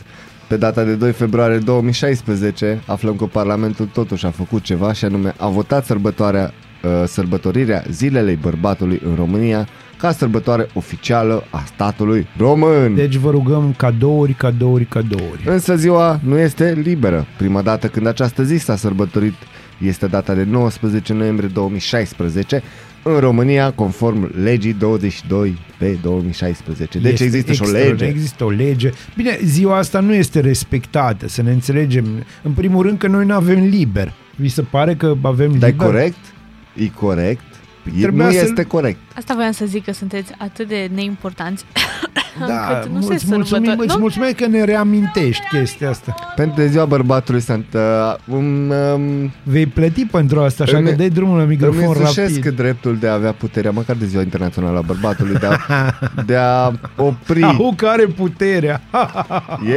Pe data de 2 februarie 2016 aflăm că Parlamentul totuși a făcut ceva și anume a votat sărbătoarea, uh, sărbătorirea Zilelei Bărbatului în România ca sărbătoare oficială a statului român. Deci vă rugăm cadouri, cadouri, cadouri. Însă ziua nu este liberă. Prima dată când această zi s-a sărbătorit este data de 19 noiembrie 2016 în România, conform legii 22 pe 2016. Deci Este există și o extraordinar, lege. Există o lege. Bine, ziua asta nu este respectată, să ne înțelegem. În primul rând că noi nu avem liber. Vi se pare că avem Dar e liber? corect? E corect? E, Trebuia nu să- este corect. Asta voiam să zic că sunteți atât de neimportanți Da, încât nu se îți mulțumim, sărbători. îți Nu? mulțumim că ne reamintești chestia asta. Pentru de ziua bărbatului sunt uh, un, um, Vei plăti pentru asta, așa Îmi- că dai drumul la îmi microfon însușesc rapid. dreptul de a avea puterea, măcar de ziua internațională a bărbatului, de a, de a opri. Au care puterea.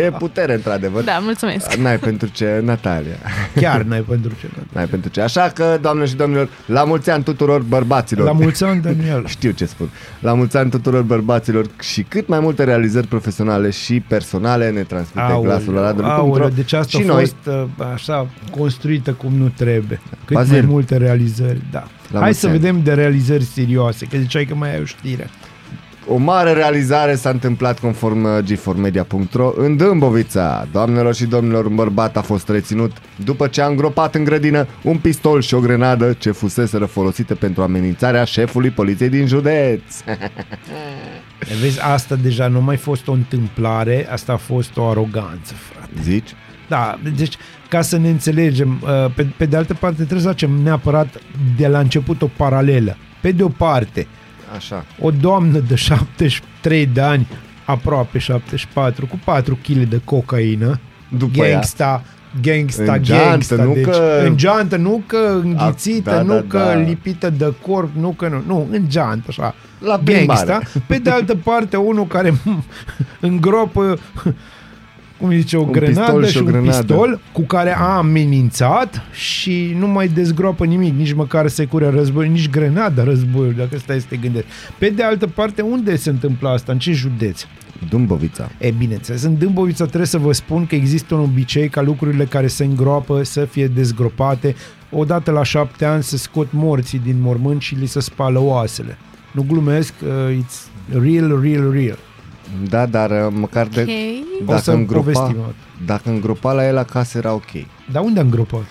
E putere, într-adevăr. Da, mulțumesc. N-ai pentru ce, Natalia. Chiar n-ai pentru ce. N-ai pentru ce. Așa că, doamne și domnilor, la mulți ani tuturor bărbaților. La mulți ani, Daniel. Știu ce spun. La mulți ani tuturor bărbaților și cât mai multe realizări profesionale și personale ne transmite glasul la aoleu, radul.ro deci asta și a noi. fost uh, așa construită cum nu trebuie. Cât Bazil. mai multe realizări, da. La Hai mulți să ani. vedem de realizări serioase, că ziceai că mai ai o știre. O mare realizare s-a întâmplat conform uh, g4media.ro în Dâmbovița. Doamnelor și domnilor, un bărbat a fost reținut după ce a îngropat în grădină un pistol și o grenadă ce fuseseră folosite pentru amenințarea șefului poliției din județ. Vezi, asta deja nu mai fost o întâmplare, asta a fost o aroganță, frate. Zici? Da, deci ca să ne înțelegem, uh, pe, pe de altă parte trebuie să facem neapărat de la început o paralelă. Pe de o parte, Așa. o doamnă de 73 de ani, aproape 74, cu 4 kg de cocaină, După ea. gangsta, gangsta, În geantă, gangsta. nu deci, că- În geantă, nu că înghițită, A, da, nu da, că da. lipită de corp, nu că nu. Nu, în geantă, așa. La plimbare. gangsta. Pe de altă parte, unul care îngropă cum zice, o Un grenadă pistol și și o un grenadă. pistol cu care a amenințat și nu mai dezgroapă nimic, nici măcar securea război, nici grenada războiului, dacă stai să te gândești. Pe de altă parte, unde se întâmplă asta? În ce județ? Dâmbovița. E bineînțeles, în Dâmbovița trebuie să vă spun că există un obicei ca lucrurile care se îngroapă să fie dezgropate. Odată la șapte ani să scot morții din mormânt și li se spală oasele. Nu glumesc, uh, it's real, real, real. Da, dar uh, măcar de... Ok. O Dacă să îngropa, povestim. dacă îngropa la el acasă era ok. Dar unde am gropat?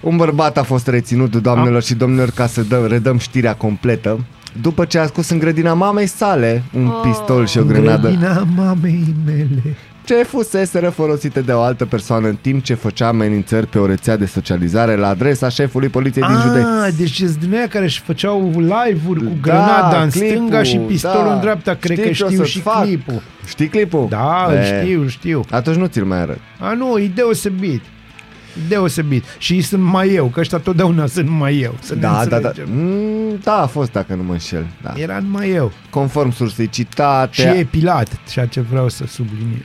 Un bărbat a fost reținut, doamnelor și domnilor, ca să dăm, redăm știrea completă, după ce a scos în grădina mamei sale un Oh. pistol și o În grenadă grădina mamei mele. Ce fuseseră folosite de o altă persoană în timp ce făcea amenințări pe o rețea de socializare la adresa șefului poliției din județ. Ah, deci sunt din aia care își făceau live-uri cu Da, grenada în clipul, stânga și pistolul da. în dreapta. Cred Știi că ce o știu să-ți și fac? clipul. Știi clipul? Da, îl E, știu, îl știu. Atunci nu ți-l mai arăt. A, nu, e deosebit. E Deosebit. Și sunt mai eu, că ăștia totdeauna sunt mai eu. Să ne Da, da, da. înțelegem. Mm, da, a fost dacă nu mă înșel. Da. Era mai eu. Conform sursei citate. Și epilat, ceea ce vreau să subliniez.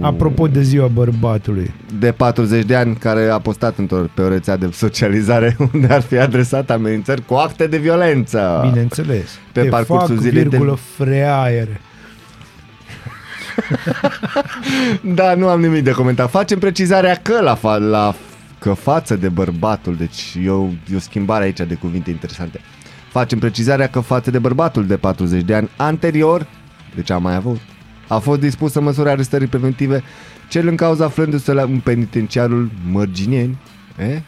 Apropo de ziua bărbatului. de 40 de ani care a postat într-o, pe o rețea de socializare unde ar fi adresat amenințări cu acte de violență. Bineînțeles. Pe Te parcursul fac, zilei de- virgulă, freaiere. Da, nu am nimic de comentat. Facem precizarea că la, fa- la că față de bărbatul, deci e o, e o schimbare aici de cuvinte interesante. Facem precizarea că față de bărbatul de 40 de ani anterior, deci a mai avut, a fost dispusă măsura arestării preventive, cel în cauza aflându-se la în penitenciarul Mărgineni, eh?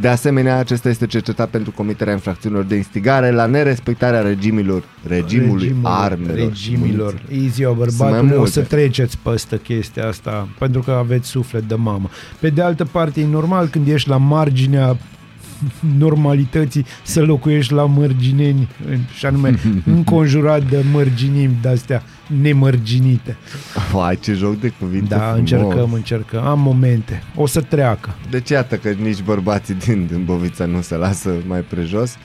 De asemenea, acesta este cercetat pentru comiterea infracțiunilor de instigare la nerespectarea regimilor, regimului Regimul- armelor. și Regimilor. muniției. E ziua mai bărbatului, o multe. să treceți peste chestia asta, pentru că aveți suflet de mamă. Pe de altă parte, e normal când ești la marginea normalității să locuiești la mărgineni, în- și anume înconjurat de mărginimi de-astea nemărginite. Vai, ce joc de cuvinte Da, frumos. încercăm, încercăm. Am momente. O să treacă. Deci iată că nici bărbații din Dâmbovița nu se lasă mai prejos.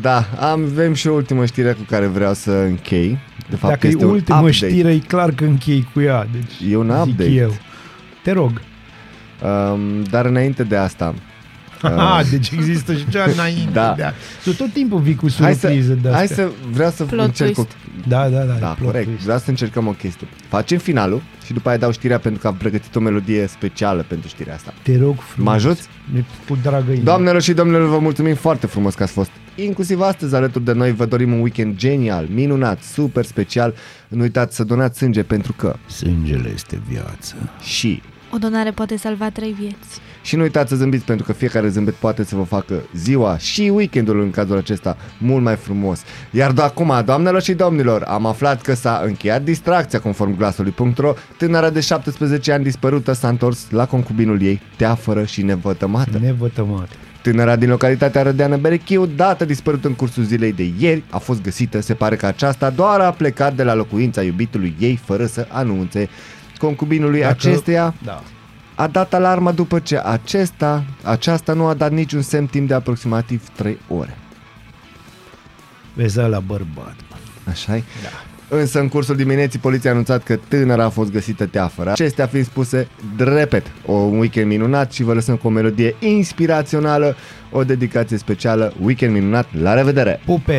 Da, am, avem și o ultimă știre cu care vreau să închei. De fapt, Dacă e este un ultima update. știre, e clar că închei cu ea. Deci, E un zic update. eu. Te rog. Um, dar înainte de asta, Ah, deci există și cea înainte. Da. Da. Tu tot timpul vii cu Hai să, surprize de hai astea. să, vreau să Plot încerc twist. o, Da, da, da. Da, plot corect. twist. Vreau să încercăm o chestie. Facem finalul și după aia dau știrea pentru că am pregătit o melodie specială pentru știrea asta. Te rog frumos. Mă ajuți? Cu dragă inimă. Doamnelor și domnilor, vă mulțumim foarte frumos că ați fost inclusiv astăzi alături de noi. Vă dorim un weekend genial, minunat, super special. Nu uitați să donați sânge pentru că Sângele este viață. și O donare poate salva trei vieți. Și nu uitați să zâmbiți pentru că fiecare zâmbet poate să vă facă ziua și weekendul în cazul acesta mult mai frumos. Iar de acum, doamnelor și domnilor, am aflat că s-a încheiat distracția conform glasului.ro. Tânăra de 17 ani dispărută s-a întors la concubinul ei, teafără și nevătămată. Nevătămat. Tânăra din localitatea Rădeană Berechiu, dată dispărută în cursul zilei de ieri, a fost găsită. Se pare că aceasta doar a plecat de la locuința iubitului ei fără să anunțe. Concubinului Dacă- acesteia Da. A dat alarma după ce acesta, aceasta nu a dat niciun semn timp de aproximativ 3 ore. Vezi la bărbat. așa Da. Însă în cursul dimineții poliția a anunțat că tânăra a fost găsită teafără. Acestea fiind spuse, repet, o un weekend minunat și vă lăsăm cu o melodie inspirațională, o dedicație specială, weekend minunat, la revedere! Pupe!